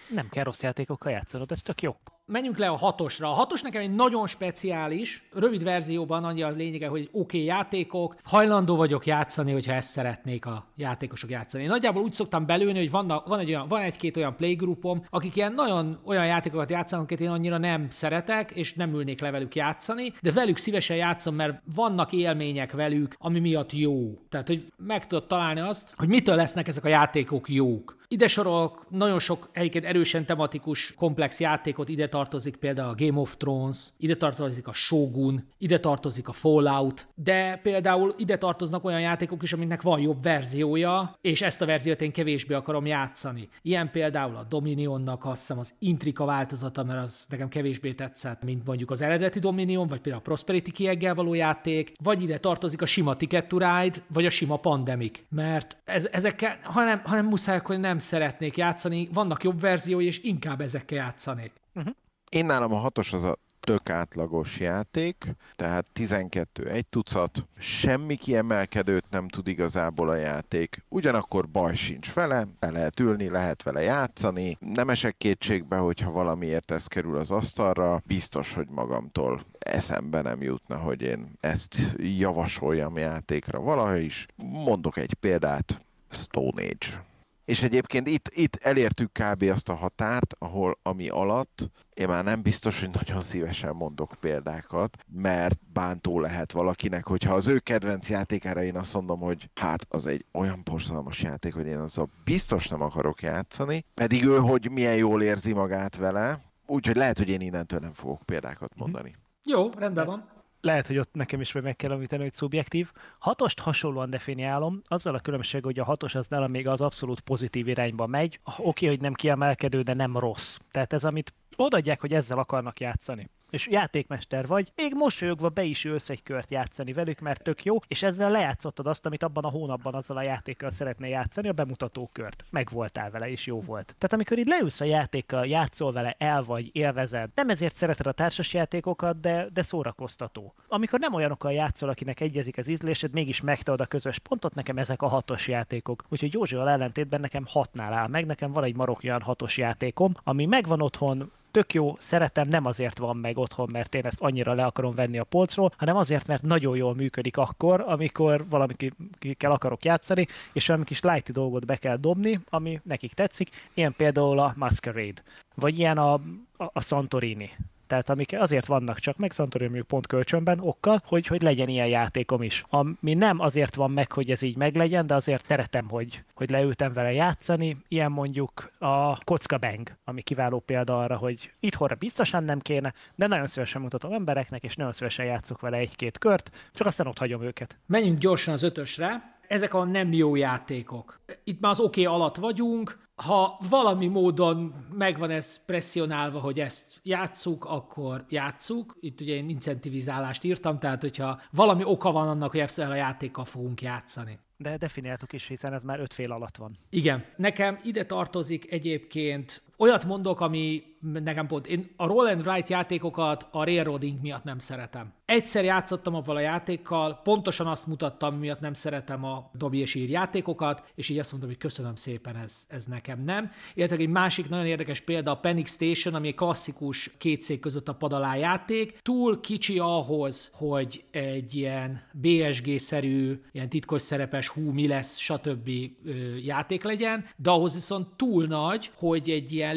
[SPEAKER 3] Nem kell rossz játékokkal játszanod, ez tök jó
[SPEAKER 1] menjünk le a hatosra. A hatos nekem egy nagyon speciális, rövid verzióban annyi a lényege, hogy oké okay, játékok, hajlandó vagyok játszani, hogyha ezt szeretnék a játékosok játszani. Én nagyjából úgy szoktam belülni, hogy van, van, egy olyan, van egy-két olyan playgroupom, akik ilyen nagyon olyan játékokat játszanak, amiket én annyira nem szeretek, és nem ülnék le velük játszani, de velük szívesen játszom, mert vannak élmények velük, ami miatt jó. Tehát, hogy meg tudod találni azt, hogy mitől lesznek ezek a játékok jók. Ide sorolok nagyon sok egyébként erősen tematikus, komplex játékot, ide tartozik például a Game of Thrones, ide tartozik a Shogun, ide tartozik a Fallout, de például ide tartoznak olyan játékok is, aminek van jobb verziója, és ezt a verziót én kevésbé akarom játszani. Ilyen például a Dominionnak azt hiszem az Intrika változata, mert az nekem kevésbé tetszett, mint mondjuk az eredeti Dominion, vagy például a Prosperity kieggel való játék, vagy ide tartozik a sima Ticket to Ride, vagy a sima Pandemic, mert ez, ezekkel, hanem, muszáj, hogy nem szeretnék játszani, vannak jobb verziói, és inkább ezekkel játszanék. Uh-huh.
[SPEAKER 2] Én nálam a hatos az a tök átlagos játék, tehát 12 egy tucat, semmi kiemelkedőt nem tud igazából a játék, ugyanakkor baj sincs vele, be lehet ülni, lehet vele játszani, nem esek kétségbe, hogyha valamiért ez kerül az asztalra, biztos, hogy magamtól eszembe nem jutna, hogy én ezt javasoljam játékra valaha is. Mondok egy példát, Stone Age és egyébként itt, itt elértük kb. azt a határt, ahol ami alatt én már nem biztos, hogy nagyon szívesen mondok példákat, mert bántó lehet valakinek, hogyha az ő kedvenc játékára én azt mondom, hogy hát az egy olyan borzalmas játék, hogy én azzal biztos nem akarok játszani, pedig ő, hogy milyen jól érzi magát vele, úgyhogy lehet, hogy én innentől nem fogok példákat mondani.
[SPEAKER 1] Jó, rendben van
[SPEAKER 3] lehet, hogy ott nekem is meg kell említeni, hogy szubjektív. Hatost hasonlóan definiálom, azzal a különbség, hogy a hatos az nálam még az abszolút pozitív irányba megy. Oké, okay, hogy nem kiemelkedő, de nem rossz. Tehát ez, amit odaadják, hogy ezzel akarnak játszani és játékmester vagy, még mosolyogva be is ülsz egy kört játszani velük, mert tök jó, és ezzel lejátszottad azt, amit abban a hónapban azzal a játékkal szeretné játszani, a bemutató kört. Meg voltál vele, és jó volt. Tehát amikor így leülsz a játékkal, játszol vele, el vagy, élvezed, nem ezért szereted a társas játékokat, de, de szórakoztató. Amikor nem olyanokkal játszol, akinek egyezik az ízlésed, mégis megtead a közös pontot, nekem ezek a hatos játékok. Úgyhogy Józsival ellentétben nekem hatnál áll meg, nekem van egy marokjan hatos játékom, ami megvan otthon, tök jó, szeretem, nem azért van meg otthon, mert én ezt annyira le akarom venni a polcról, hanem azért, mert nagyon jól működik akkor, amikor valamikkel akarok játszani, és valami kis lighty dolgot be kell dobni, ami nekik tetszik, ilyen például a Masquerade, vagy ilyen a, a, a Santorini tehát amik azért vannak csak meg Santorini pont kölcsönben okkal, hogy, hogy legyen ilyen játékom is. Ami nem azért van meg, hogy ez így meglegyen, de azért szeretem, hogy, hogy leültem vele játszani. Ilyen mondjuk a Kocka Bang, ami kiváló példa arra, hogy itthonra biztosan nem kéne, de nagyon szívesen mutatom embereknek, és nagyon szívesen játszok vele egy-két kört, csak aztán ott hagyom őket.
[SPEAKER 1] Menjünk gyorsan az ötösre. Ezek a nem jó játékok. Itt már az oké okay alatt vagyunk, ha valami módon megvan ez presszionálva, hogy ezt játsszuk, akkor játsszuk. Itt ugye én incentivizálást írtam, tehát hogyha valami oka van annak, hogy ezzel a játékkal fogunk játszani.
[SPEAKER 3] De definiáltuk is, hiszen ez már öt fél alatt van.
[SPEAKER 1] Igen. Nekem ide tartozik egyébként olyat mondok, ami nekem pont, én a roll and write játékokat a railroading miatt nem szeretem. Egyszer játszottam avval a játékkal, pontosan azt mutattam, miatt nem szeretem a dobi és ír játékokat, és így azt mondtam, hogy köszönöm szépen, ez, ez nekem nem. Illetve egy másik nagyon érdekes példa a Panic Station, ami egy klasszikus két szék között a padalá játék. Túl kicsi ahhoz, hogy egy ilyen BSG-szerű, ilyen titkos szerepes hú, mi lesz, stb. játék legyen, de ahhoz viszont túl nagy, hogy egy ilyen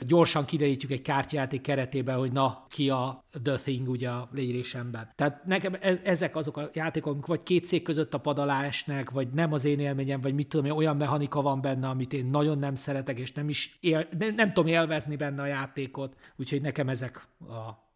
[SPEAKER 1] gyorsan kiderítjük egy kártyajáték keretében, hogy na, ki a The Thing ugye a légyrésemben. Tehát nekem e- ezek azok a játékok, amik vagy két szék között a padalá esnek, vagy nem az én élményem, vagy mit tudom, olyan mechanika van benne, amit én nagyon nem szeretek, és nem is él, nem, nem tudom élvezni benne a játékot, úgyhogy nekem ezek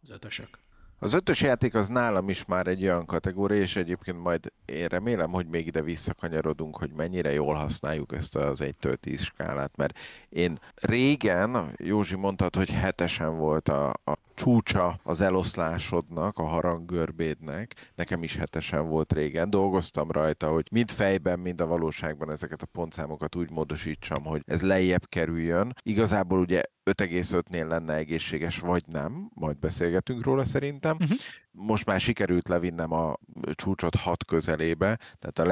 [SPEAKER 1] az ötösök.
[SPEAKER 2] Az ötös játék az nálam is már egy olyan kategória, és egyébként majd én remélem, hogy még ide visszakanyarodunk, hogy mennyire jól használjuk ezt az 1-től 10 skálát, mert én régen, Józsi mondtad, hogy hetesen volt a, a csúcsa az eloszlásodnak, a haranggörbédnek. Nekem is hetesen volt régen. Dolgoztam rajta, hogy mind fejben, mind a valóságban ezeket a pontszámokat úgy módosítsam, hogy ez lejjebb kerüljön. Igazából ugye 5,5-nél lenne egészséges, vagy nem, majd beszélgetünk róla szerintem. Uh-huh. Most már sikerült levinnem a csúcsot 6 közelébe, tehát a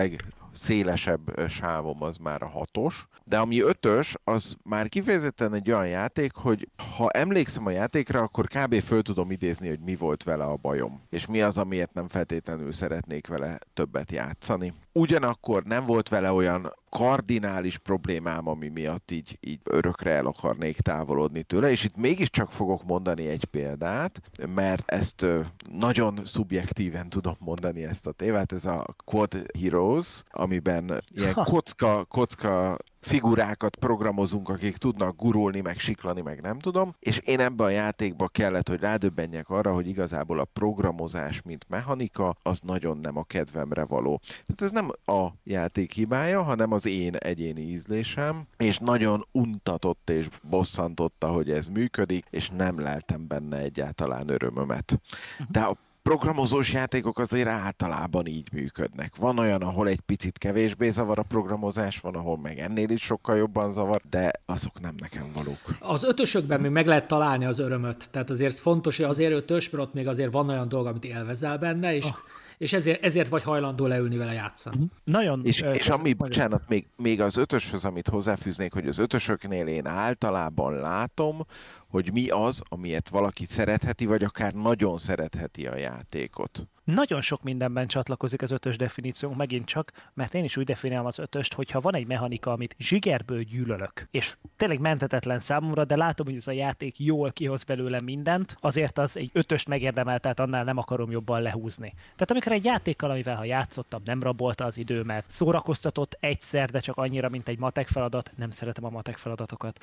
[SPEAKER 2] legszélesebb sávom az már a hatos, de ami ötös, az már kifejezetten egy olyan játék, hogy ha emlékszem a játékra, akkor kb. föl tudom idézni, hogy mi volt vele a bajom, és mi az, amiért nem feltétlenül szeretnék vele többet játszani. Ugyanakkor nem volt vele olyan kardinális problémám, ami miatt így, így örökre el akarnék távolodni tőle, és itt mégiscsak fogok mondani egy példát, mert ezt nagyon szubjektíven tudom mondani ezt a tévát, ez a Quad Heroes, amiben ilyen kocka, kocka figurákat programozunk, akik tudnak gurulni, meg siklani, meg nem tudom, és én ebben a játékban kellett, hogy rádöbbenjek arra, hogy igazából a programozás, mint mechanika, az nagyon nem a kedvemre való. Tehát ez nem a játék hibája, hanem az én egyéni ízlésem, és nagyon untatott és bosszantotta, hogy ez működik, és nem leltem benne egyáltalán örömömet. De a programozós játékok azért általában így működnek. Van olyan, ahol egy picit kevésbé zavar a programozás, van, ahol meg ennél is sokkal jobban zavar, de azok nem nekem valók.
[SPEAKER 1] Az ötösökben még meg lehet találni az örömöt. Tehát azért fontos, hogy azért ötös, mert ott még azért van olyan dolog, amit élvezel benne, és oh és ezért, ezért vagy hajlandó leülni vele játszani. Uh-huh.
[SPEAKER 3] Nagyon.
[SPEAKER 2] És, ö, és ami, bocsánat, még, még az ötöshöz, amit hozzáfűznék, hogy az ötösöknél én általában látom, hogy mi az, amiért valaki szeretheti, vagy akár nagyon szeretheti a játékot.
[SPEAKER 3] Nagyon sok mindenben csatlakozik az ötös definíciónk megint csak, mert én is úgy definiálom az ötöst, hogyha van egy mechanika, amit zsigerből gyűlölök, és tényleg mentetetlen számomra, de látom, hogy ez a játék jól kihoz belőle mindent, azért az egy ötöst megérdemel, tehát annál nem akarom jobban lehúzni. Tehát amikor egy játékkal, amivel ha játszottam, nem rabolta az időmet, szórakoztatott egyszer, de csak annyira, mint egy matek feladat, nem szeretem a matek feladatokat,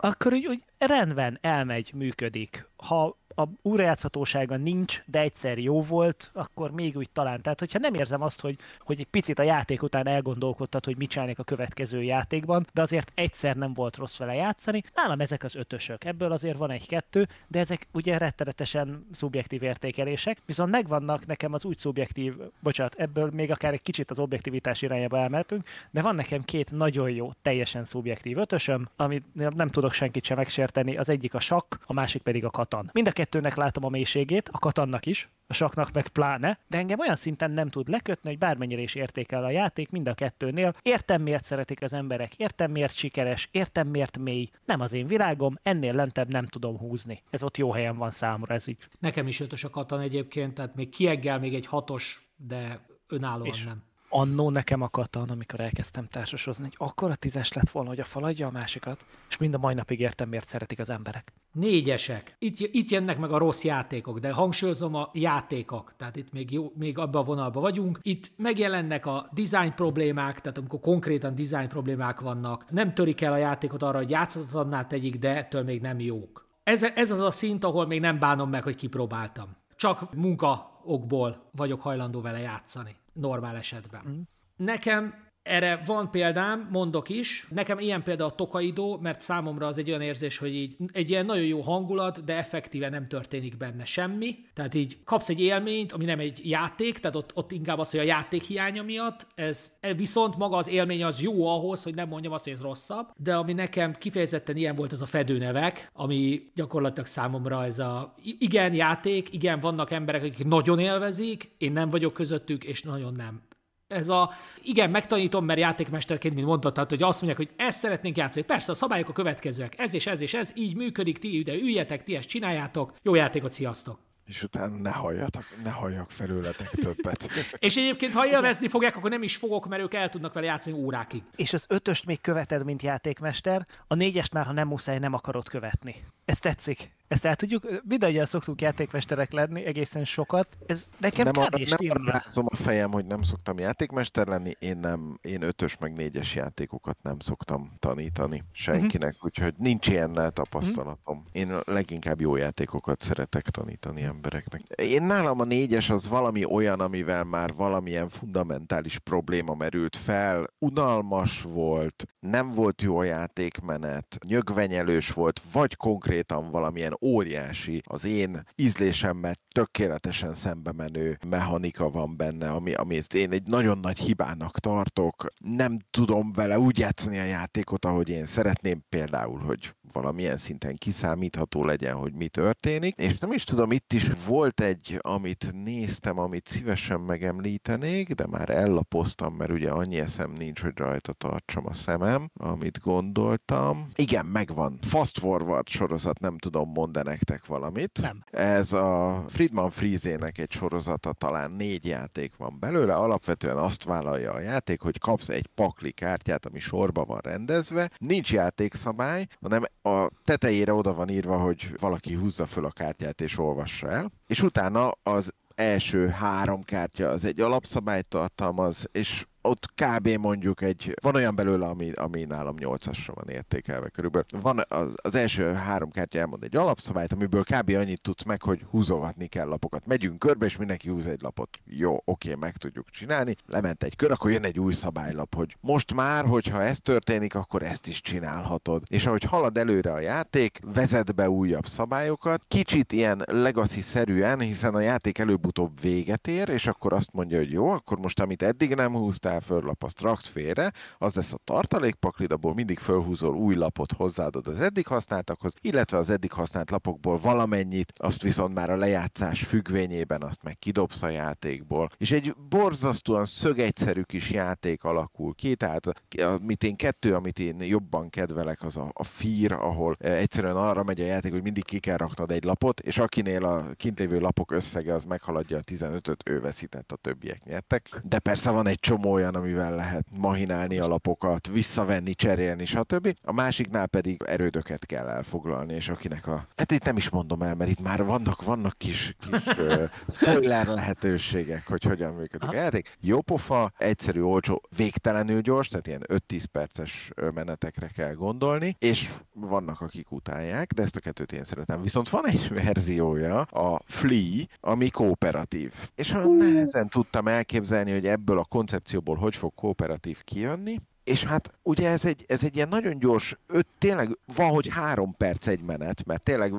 [SPEAKER 3] akkor úgy, úgy rendben elmegy, működik. Ha a újrajátszhatósága nincs, de egyszer jó volt, akkor még úgy talán. Tehát, hogyha nem érzem azt, hogy, hogy egy picit a játék után elgondolkodtad, hogy mit csinálnék a következő játékban, de azért egyszer nem volt rossz vele játszani, nálam ezek az ötösök. Ebből azért van egy-kettő, de ezek ugye rettenetesen szubjektív értékelések, viszont megvannak nekem az úgy szubjektív, bocsánat, ebből még akár egy kicsit az objektivitás irányába elmehetünk, de van nekem két nagyon jó, teljesen szubjektív ötösöm, amit nem tudok senkit sem megsérteni, az egyik a sakk, a másik pedig a katan. Mind a kettőnek látom a mélységét, a katannak is, a saknak meg pláne, de engem olyan szinten nem tud lekötni, hogy bármennyire is értékel a játék mind a kettőnél. Értem, miért szeretik az emberek, értem, miért sikeres, értem, miért mély. Nem az én világom, ennél lentebb nem tudom húzni. Ez ott jó helyen van számomra, ez így.
[SPEAKER 1] Nekem is ötös a katan egyébként, tehát még kieggel még egy hatos, de önállóan és nem
[SPEAKER 3] annó nekem a katan, amikor elkezdtem társasozni, hogy akkor a tízes lett volna, hogy a fal a másikat, és mind a mai napig értem, miért szeretik az emberek.
[SPEAKER 1] Négyesek. Itt, itt jönnek meg a rossz játékok, de hangsúlyozom a játékok, tehát itt még, jó, még abban a vonalban vagyunk. Itt megjelennek a design problémák, tehát amikor konkrétan design problémák vannak, nem törik el a játékot arra, hogy játszatlanná tegyik, de ettől még nem jók. Ez, ez az a szint, ahol még nem bánom meg, hogy kipróbáltam. Csak munka okból vagyok hajlandó vele játszani normál esetben. Mm. Nekem erre van példám, mondok is. Nekem ilyen példa a Tokaido, mert számomra az egy olyan érzés, hogy így egy ilyen nagyon jó hangulat, de effektíve nem történik benne semmi. Tehát így kapsz egy élményt, ami nem egy játék, tehát ott, ott inkább az, hogy a játék hiánya miatt. Ez viszont maga az élmény az jó ahhoz, hogy nem mondjam azt, hogy ez rosszabb. De ami nekem kifejezetten ilyen volt, az a fedőnevek, ami gyakorlatilag számomra ez a igen játék, igen vannak emberek, akik nagyon élvezik, én nem vagyok közöttük, és nagyon nem ez a, igen, megtanítom, mert játékmesterként, mint mondtad, tehát, hogy azt mondják, hogy ezt szeretnénk játszani. Persze, a szabályok a következőek. Ez és ez és ez, így működik, ti ide üljetek, ti ezt csináljátok. Jó játékot, sziasztok!
[SPEAKER 2] És utána ne halljatok, ne halljak felületek többet.
[SPEAKER 1] és egyébként, ha élvezni fogják, akkor nem is fogok, mert ők el tudnak vele játszani órákig.
[SPEAKER 3] És az ötöst még követed, mint játékmester, a négyest már, ha nem muszáj, nem akarod követni. Ez tetszik. Ezt el tudjuk, mindannyian szoktunk játékmesterek lenni, egészen sokat. Ez nekem
[SPEAKER 2] nem
[SPEAKER 3] kb.
[SPEAKER 2] Nem látszom a fejem, hogy nem szoktam játékmester lenni, én nem, én ötös meg négyes játékokat nem szoktam tanítani senkinek, uh-huh. úgyhogy nincs ilyennel tapasztalatom. Uh-huh. Én leginkább jó játékokat szeretek tanítani embereknek. Én nálam a négyes az valami olyan, amivel már valamilyen fundamentális probléma merült fel. Unalmas volt, nem volt jó a játékmenet, nyögvenyelős volt, vagy konkrétan valamilyen óriási, az én ízlésemmel tökéletesen szembe menő mechanika van benne, ami, ami én egy nagyon nagy hibának tartok. Nem tudom vele úgy játszani a játékot, ahogy én szeretném, például, hogy valamilyen szinten kiszámítható legyen, hogy mi történik. És nem is tudom, itt is volt egy, amit néztem, amit szívesen megemlítenék, de már ellapoztam, mert ugye annyi eszem nincs, hogy rajta tartsam a szemem, amit gondoltam. Igen, megvan. Fast Forward sorozat, nem tudom mond nektek valamit.
[SPEAKER 3] Nem.
[SPEAKER 2] Ez a Friedman Freeze-ének egy sorozata, talán négy játék van belőle. Alapvetően azt vállalja a játék, hogy kapsz egy pakli kártyát, ami sorba van rendezve. Nincs játékszabály, hanem a tetejére oda van írva, hogy valaki húzza föl a kártyát és olvassa el. És utána az első három kártya az egy alapszabályt tartalmaz, és ott kb. mondjuk egy, van olyan belőle, ami, ami nálam 8-asra van értékelve körülbelül. Van az, az első három kártya elmond egy alapszabályt, amiből kb. annyit tudsz meg, hogy húzogatni kell lapokat. Megyünk körbe, és mindenki húz egy lapot. Jó, oké, meg tudjuk csinálni. Lement egy kör, akkor jön egy új szabálylap, hogy most már, hogyha ez történik, akkor ezt is csinálhatod. És ahogy halad előre a játék, vezet be újabb szabályokat, kicsit ilyen legacy-szerűen, hiszen a játék előbb-utóbb véget ér, és akkor azt mondja, hogy jó, akkor most amit eddig nem húztál, föllap, azt rakt félre, az lesz a tartalékpaklid, abból mindig fölhúzol új lapot, hozzáadod az eddig használtakhoz, illetve az eddig használt lapokból valamennyit, azt viszont már a lejátszás függvényében azt meg kidobsz a játékból. És egy borzasztóan szögegyszerű kis játék alakul ki, tehát amit én kettő, amit én jobban kedvelek, az a, a Fear, ahol egyszerűen arra megy a játék, hogy mindig ki kell raknod egy lapot, és akinél a kint lévő lapok összege az meghaladja a 15-öt, ő veszített, a többiek nyertek. De persze van egy csomó olyan, amivel lehet mahinálni a lapokat, visszavenni, cserélni, stb. A másiknál pedig erődöket kell elfoglalni, és akinek a... Hát itt nem is mondom el, mert itt már vannak, vannak kis, kis uh, spoiler lehetőségek, hogy hogyan működik a játék. Jó pofa, egyszerű, olcsó, végtelenül gyors, tehát ilyen 5-10 perces menetekre kell gondolni, és vannak, akik utálják, de ezt a kettőt én szeretem. Viszont van egy verziója, a Flea, ami kooperatív. És olyan nehezen tudtam elképzelni, hogy ebből a koncepcióból abból hogy fog kooperatív kijönni, és hát ugye ez egy, ez egy ilyen nagyon gyors, öt, tényleg van, hogy három perc egy menet, mert tényleg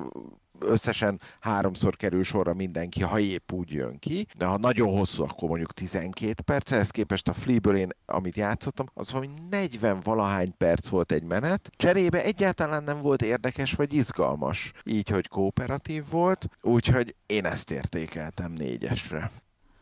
[SPEAKER 2] összesen háromszor kerül sorra mindenki, ha épp úgy jön ki, de ha nagyon hosszú, akkor mondjuk 12 perc, ehhez képest a Fleaből én, amit játszottam, az valami 40 valahány perc volt egy menet, cserébe egyáltalán nem volt érdekes vagy izgalmas, így, hogy kooperatív volt, úgyhogy én ezt értékeltem négyesre.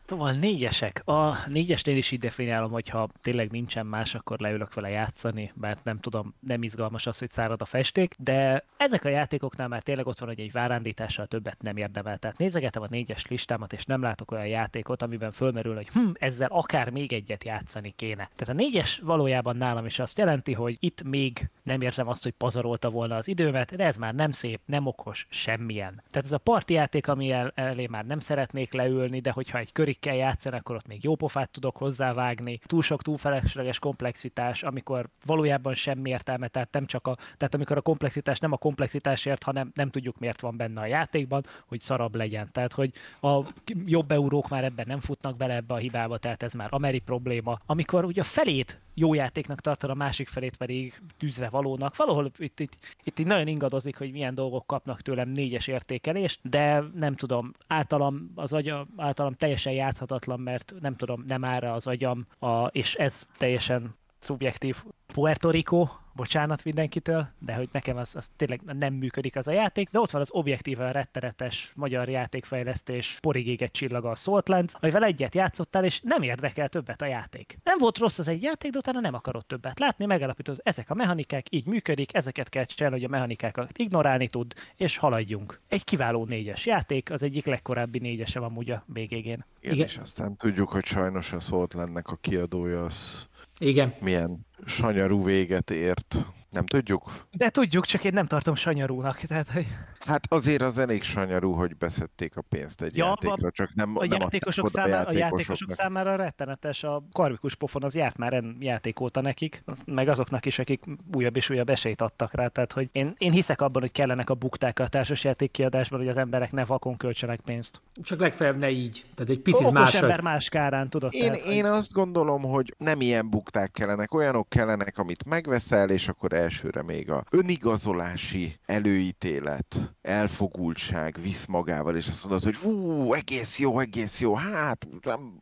[SPEAKER 3] Szóval négyesek. A négyesnél is így definiálom, hogy ha tényleg nincsen más, akkor leülök vele játszani, mert nem tudom, nem izgalmas az, hogy szárad a festék, de ezek a játékoknál már tényleg ott van, hogy egy várándítással többet nem érdemel. Tehát nézegetem a négyes listámat, és nem látok olyan játékot, amiben fölmerül, hogy hm, ezzel akár még egyet játszani kéne. Tehát a négyes valójában nálam is azt jelenti, hogy itt még nem érzem azt, hogy pazarolta volna az időmet, de ez már nem szép, nem okos, semmilyen. Tehát ez a parti játék, ami el, elé már nem szeretnék leülni, de hogyha egy körig kell játszani, akkor ott még jó pofát tudok hozzávágni. Túl sok túlfelesleges komplexitás, amikor valójában semmi értelme, tehát nem csak a, tehát amikor a komplexitás nem a komplexitásért, hanem nem tudjuk miért van benne a játékban, hogy szarabb legyen. Tehát, hogy a jobb eurók már ebben nem futnak bele ebbe a hibába, tehát ez már ameri probléma. Amikor ugye a felét jó játéknak tartod, a másik felét pedig tűzre valónak. Valahol itt, itt, itt, itt nagyon ingadozik, hogy milyen dolgok kapnak tőlem négyes értékelést, de nem tudom, általam az agyam, általam teljesen játszhatatlan, mert nem tudom, nem áll az agyam, a, és ez teljesen szubjektív. Puerto Rico, bocsánat mindenkitől, de hogy nekem az, az tényleg nem működik az a játék, de ott van az objektíven rettenetes magyar játékfejlesztés, porig egy csillaga a Saltlands, amivel egyet játszottál, és nem érdekel többet a játék. Nem volt rossz az egy játék, de utána nem akarod többet látni, megalapítod, ezek a mechanikák így működik, ezeket kell csinálni, hogy a mechanikákat ignorálni tud, és haladjunk. Egy kiváló négyes játék, az egyik legkorábbi négyese van ugye a. Igen,
[SPEAKER 2] Igen, és aztán tudjuk, hogy sajnos a Saltlandnek a kiadója az
[SPEAKER 1] igen.
[SPEAKER 2] milyen sanyarú véget ért. Nem tudjuk?
[SPEAKER 3] De tudjuk, csak én nem tartom sanyarúnak. Tehát, hogy...
[SPEAKER 2] Hát azért az elég sanyarú, hogy beszedték a pénzt egy ja, játékra, csak nem,
[SPEAKER 3] a,
[SPEAKER 2] nem
[SPEAKER 3] játékosok számára, a játékosok számára rettenetes. A karmikus pofon az járt már en játék óta nekik, meg azoknak is, akik újabb és újabb esélyt adtak rá. Tehát, hogy én, én hiszek abban, hogy kellenek a bukták a társasjáték kiadásban, hogy az emberek ne vakon költsenek pénzt.
[SPEAKER 1] Csak legfeljebb ne így. Tehát egy picit más.
[SPEAKER 3] ember más kárán, tudod.
[SPEAKER 2] Én,
[SPEAKER 3] tehát,
[SPEAKER 2] én hogy... azt gondolom, hogy nem ilyen bukták kellenek, olyanok kellenek, amit megveszel, és akkor elsőre még a önigazolási előítélet, elfogultság visz magával, és azt mondod, hogy hú, egész jó, egész jó, hát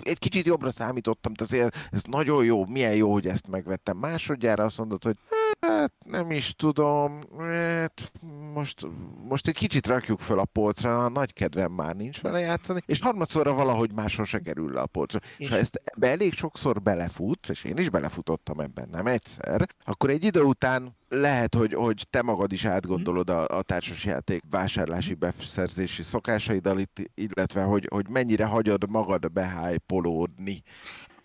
[SPEAKER 2] egy kicsit jobbra számítottam, de azért ez nagyon jó, milyen jó, hogy ezt megvettem. Másodjára azt mondod, hogy Hát nem is tudom, hát most, most egy kicsit rakjuk fel a polcra, a nagy kedvem már nincs vele játszani, és harmadszorra valahogy már sose kerül le a polcra. És, és ha ezt ebbe elég sokszor belefutsz, és én is belefutottam ebben, nem egyszer, akkor egy idő után lehet, hogy, hogy te magad is átgondolod a, a társasjáték vásárlási beszerzési szokásaiddal, illetve hogy, hogy mennyire hagyod magad behájpolódni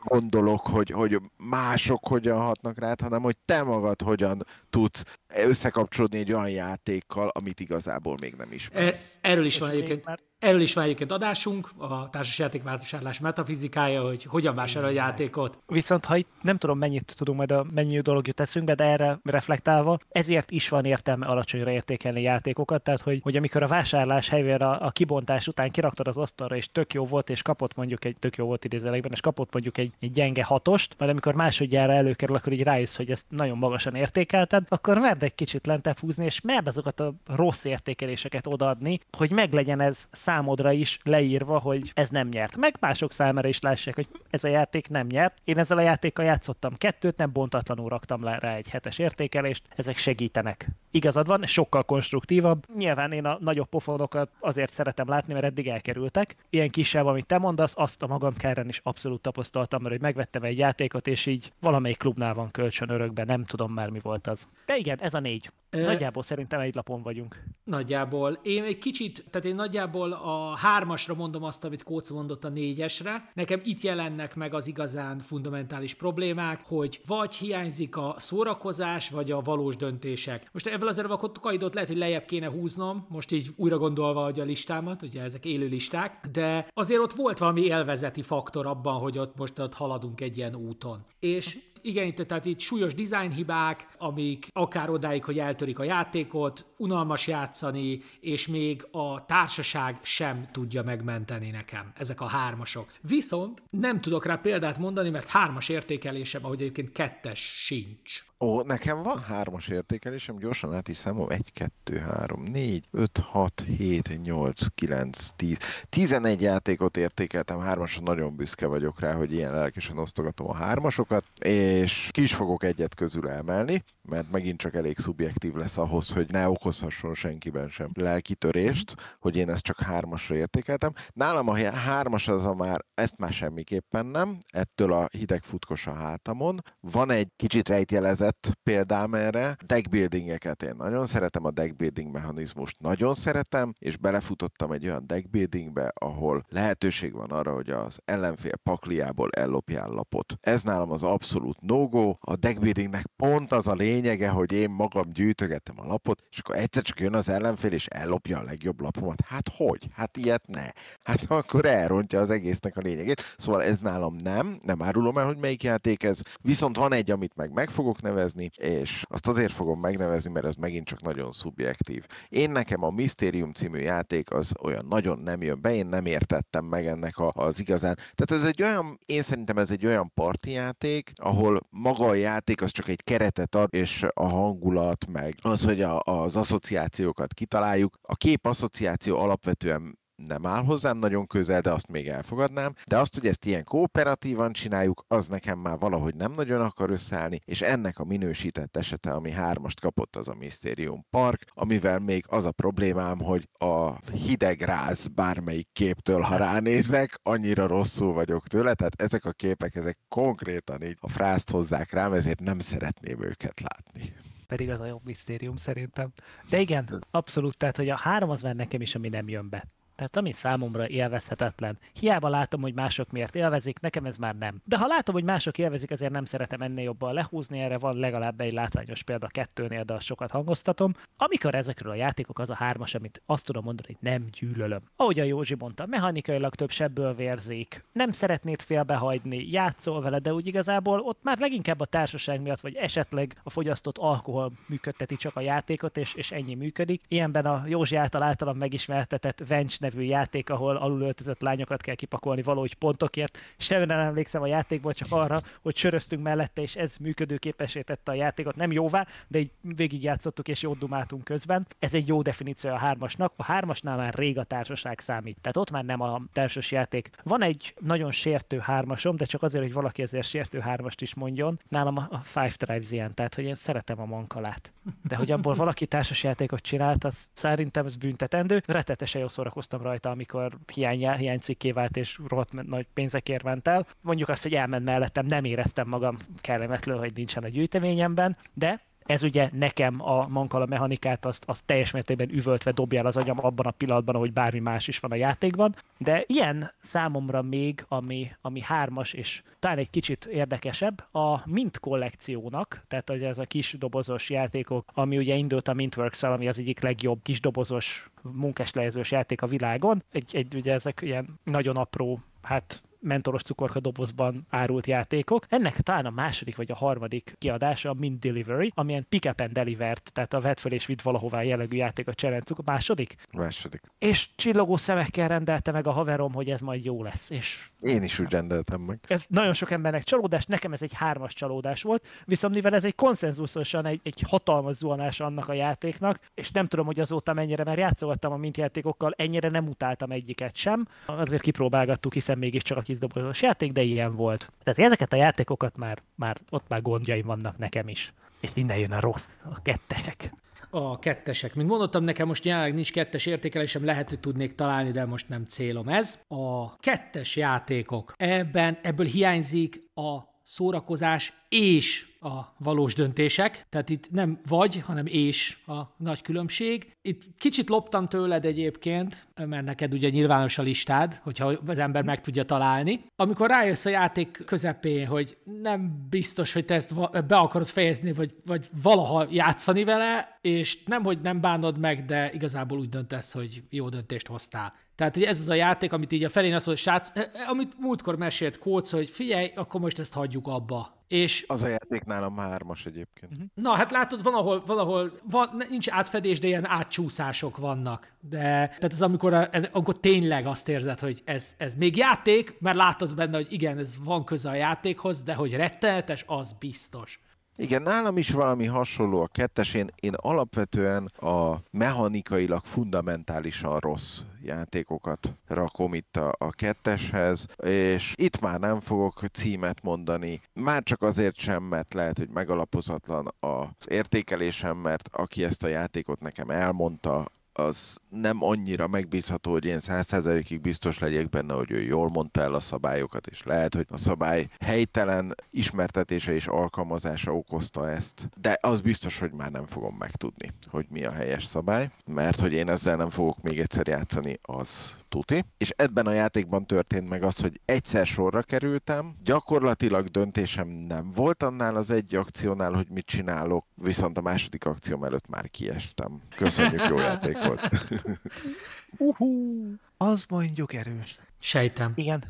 [SPEAKER 2] gondolok, hogy, hogy mások hogyan hatnak rád, hanem hogy te magad hogyan tudsz összekapcsolódni egy olyan játékkal, amit igazából még nem ismersz.
[SPEAKER 1] E, erről is van egyébként. Erről is van egyébként adásunk, a társasjátékvásárlás metafizikája, hogy hogyan vásárol a játékot.
[SPEAKER 3] Viszont ha itt nem tudom mennyit tudunk majd a mennyi dolog jut eszünkbe, de erre reflektálva, ezért is van értelme alacsonyra értékelni játékokat, tehát hogy, hogy amikor a vásárlás helyére a, a kibontás után kiraktad az asztalra, és tök jó volt, és kapott mondjuk egy tök jó volt idézelekben, és kapott mondjuk egy, egy gyenge hatost, majd amikor másodjára előkerül, akkor így rájössz, hogy ezt nagyon magasan értékelted, akkor merd egy kicsit lentebb húzni, és merd azokat a rossz értékeléseket odaadni, hogy meglegyen ez számodra is leírva, hogy ez nem nyert. Meg mások számára is lássák, hogy ez a játék nem nyert. Én ezzel a játékkal játszottam kettőt, nem bontatlanul raktam le rá egy hetes értékelést, ezek segítenek. Igazad van, sokkal konstruktívabb. Nyilván én a nagyobb pofonokat azért szeretem látni, mert eddig elkerültek. Ilyen kisebb, amit te mondasz, azt a magam káren is abszolút tapasztaltam, mert hogy megvettem egy játékot, és így valamelyik klubnál van kölcsön örökben, nem tudom már mi volt az. De igen, ez a négy. Nagyjából szerintem egy lapon vagyunk.
[SPEAKER 1] Nagyjából. Én egy kicsit, tehát én nagyjából a hármasra mondom azt, amit Kóc mondott a négyesre. Nekem itt jelennek meg az igazán fundamentális problémák, hogy vagy hiányzik a szórakozás, vagy a valós döntések. Most ebből azért a kaidot lehet, hogy lejjebb kéne húznom, most így újra gondolva hogy a listámat, ugye ezek élő listák, de azért ott volt valami élvezeti faktor abban, hogy ott most ott haladunk egy ilyen úton. És igen, itt, tehát itt súlyos dizájnhibák, amik akár odáig, hogy eltörik a játékot, unalmas játszani, és még a társaság sem tudja megmenteni nekem. Ezek a hármasok. Viszont nem tudok rá példát mondani, mert hármas értékelésem, ahogy egyébként kettes sincs.
[SPEAKER 2] Ó, nekem van hármas értékelésem, gyorsan át is számom. 1, 2, 3, 4, 5, 6, 7, 8, 9, 10. 11 játékot értékeltem, hármason nagyon büszke vagyok rá, hogy ilyen lelkesen osztogatom a hármasokat, és ki is fogok egyet közül emelni, mert megint csak elég szubjektív lesz ahhoz, hogy ne okozhasson senkiben sem lelkitörést, hogy én ezt csak hármasra értékeltem. Nálam a hármas az a már, ezt már semmiképpen nem, ettől a hideg futkos a hátamon. Van egy kicsit rejtjelezett példám erre, deckbuildingeket én nagyon szeretem, a deckbuilding mechanizmust nagyon szeretem, és belefutottam egy olyan deckbuildingbe, ahol lehetőség van arra, hogy az ellenfél pakliából ellopjál lapot. Ez nálam az abszolút no-go, a deckbuildingnek pont az a lényege, hogy én magam gyűjtögettem a lapot, és akkor egyszer csak jön az ellenfél, és ellopja a legjobb lapomat. Hát hogy? Hát ilyet ne. Hát akkor elrontja az egésznek a lényegét. Szóval ez nálam nem, nem árulom el, hogy melyik játék ez. Viszont van egy, amit meg meg fogok nevezni, és azt azért fogom megnevezni, mert ez megint csak nagyon szubjektív. Én nekem a Mysterium című játék az olyan nagyon nem jön be, én nem értettem meg ennek a, az igazán. Tehát ez egy olyan, én szerintem ez egy olyan játék, ahol maga a játék az csak egy keretet ad, és a hangulat, meg az, hogy a, az asszociációkat kitaláljuk. A kép asszociáció alapvetően nem áll hozzám nagyon közel, de azt még elfogadnám. De azt, hogy ezt ilyen kooperatívan csináljuk, az nekem már valahogy nem nagyon akar összeállni, és ennek a minősített esete, ami hármast kapott, az a Mysterium Park, amivel még az a problémám, hogy a hideg ráz bármelyik képtől, ha ránézek, annyira rosszul vagyok tőle, tehát ezek a képek, ezek konkrétan így a frászt hozzák rám, ezért nem szeretném őket látni
[SPEAKER 3] pedig az a jobb misztérium szerintem. De igen, abszolút, tehát hogy a három az már nekem is, ami nem jön be. Tehát ami számomra élvezhetetlen. Hiába látom, hogy mások miért élvezik, nekem ez már nem. De ha látom, hogy mások élvezik, ezért nem szeretem ennél jobban lehúzni, erre van legalább egy látványos példa kettőnél, de azt sokat hangoztatom. Amikor ezekről a játékok az a hármas, amit azt tudom mondani, hogy nem gyűlölöm. Ahogy a Józsi mondta, mechanikailag több sebből vérzik, nem szeretnéd félbehagyni, játszol vele, de úgy igazából ott már leginkább a társaság miatt, vagy esetleg a fogyasztott alkohol működteti csak a játékot, és, és ennyi működik. Ilyenben a Józsi által általam megismertetett Venge nevű játék, ahol alulöltözött lányokat kell kipakolni valahogy pontokért. Semmi nem emlékszem a játékból, csak arra, hogy söröztünk mellette, és ez működőképesé tette a játékot. Nem jóvá, de így végigjátszottuk és jót dumáltunk közben. Ez egy jó definíció a hármasnak. A hármasnál már rég a társaság számít. Tehát ott már nem a társas játék. Van egy nagyon sértő hármasom, de csak azért, hogy valaki ezért sértő hármast is mondjon. Nálam a Five Tribes ilyen, tehát hogy én szeretem a mankalát. De hogy abból valaki társas játékot csinált, az szerintem ez büntetendő. Retetesen jó szórakoztam rajta, amikor hiány, hiánycikké vált és rohadt nagy pénzekért ment el. Mondjuk azt, hogy elment mellettem, nem éreztem magam kellemetlen, hogy nincsen a gyűjteményemben, de ez ugye nekem a mankala mechanikát azt, azt teljes mértékben üvöltve dobja el az agyam abban a pillanatban, hogy bármi más is van a játékban. De ilyen számomra még, ami, ami hármas és talán egy kicsit érdekesebb, a Mint kollekciónak, tehát hogy ez a kis dobozos játékok, ami ugye indult a mintworks ami az egyik legjobb kis dobozos munkáslejezős játék a világon. Egy, egy ugye ezek ilyen nagyon apró hát mentoros cukorka dobozban árult játékok. Ennek talán a második vagy a harmadik kiadása a Mint Delivery, amilyen pick up and delivered, tehát a vett fel és vidd valahová jellegű játék a cserencuk. A második?
[SPEAKER 2] Második.
[SPEAKER 3] És csillogó szemekkel rendelte meg a haverom, hogy ez majd jó lesz. És
[SPEAKER 2] Én is úgy rendeltem meg.
[SPEAKER 3] Ez nagyon sok embernek csalódás, nekem ez egy hármas csalódás volt, viszont mivel ez egy konszenzusosan egy, egy hatalmas zuhanás annak a játéknak, és nem tudom, hogy azóta mennyire, mert játszoltam a mint játékokkal, ennyire nem utáltam egyiket sem, azért kipróbálgattuk, hiszen mégiscsak a kisdobozos játék, de ilyen volt. Tehát ezeket a játékokat már, már ott már gondjaim vannak nekem is. És innen jön a rossz, a kettesek.
[SPEAKER 1] A kettesek. Mint mondottam, nekem most jelenleg nincs kettes értékelésem, lehet, hogy tudnék találni, de most nem célom ez. A kettes játékok. Ebben, ebből hiányzik a szórakozás és a valós döntések, tehát itt nem vagy, hanem és a nagy különbség. Itt kicsit loptam tőled egyébként, mert neked ugye nyilvános a listád, hogyha az ember meg tudja találni. Amikor rájössz a játék közepén, hogy nem biztos, hogy te ezt be akarod fejezni, vagy, vagy valaha játszani vele, és nem, hogy nem bánod meg, de igazából úgy döntesz, hogy jó döntést hoztál. Tehát, hogy ez az a játék, amit így a felén azt mondja, srác, eh, eh, amit múltkor mesélt Kóc, hogy figyelj, akkor most ezt hagyjuk abba. És...
[SPEAKER 2] Az a játék nálam hármas egyébként. Uh-huh.
[SPEAKER 1] Na, hát látod, van, ahol, valahol van, nincs átfedés, de ilyen átcsúszások vannak. De tehát ez amikor, a, amikor tényleg azt érzed, hogy ez, ez még játék, mert látod benne, hogy igen, ez van köze a játékhoz, de hogy rettenetes, az biztos.
[SPEAKER 2] Igen, nálam is valami hasonló a kettes. Én, én alapvetően a mechanikailag fundamentálisan rossz játékokat rakom itt a, a ketteshez, és itt már nem fogok címet mondani, már csak azért sem, mert lehet, hogy megalapozatlan az értékelésem, mert aki ezt a játékot nekem elmondta, az nem annyira megbízható, hogy én százszerzelékig biztos legyek benne, hogy ő jól mondta el a szabályokat, és lehet, hogy a szabály helytelen ismertetése és alkalmazása okozta ezt. De az biztos, hogy már nem fogom megtudni, hogy mi a helyes szabály, mert hogy én ezzel nem fogok még egyszer játszani, az tuti. És ebben a játékban történt meg az, hogy egyszer sorra kerültem, gyakorlatilag döntésem nem volt annál az egy akciónál, hogy mit csinálok, viszont a második akció előtt már kiestem. Köszönjük, jó játék volt.
[SPEAKER 3] Uhú, az mondjuk erős.
[SPEAKER 1] Sejtem.
[SPEAKER 3] Igen,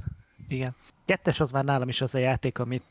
[SPEAKER 3] igen. Kettes az már nálam is az a játék, amit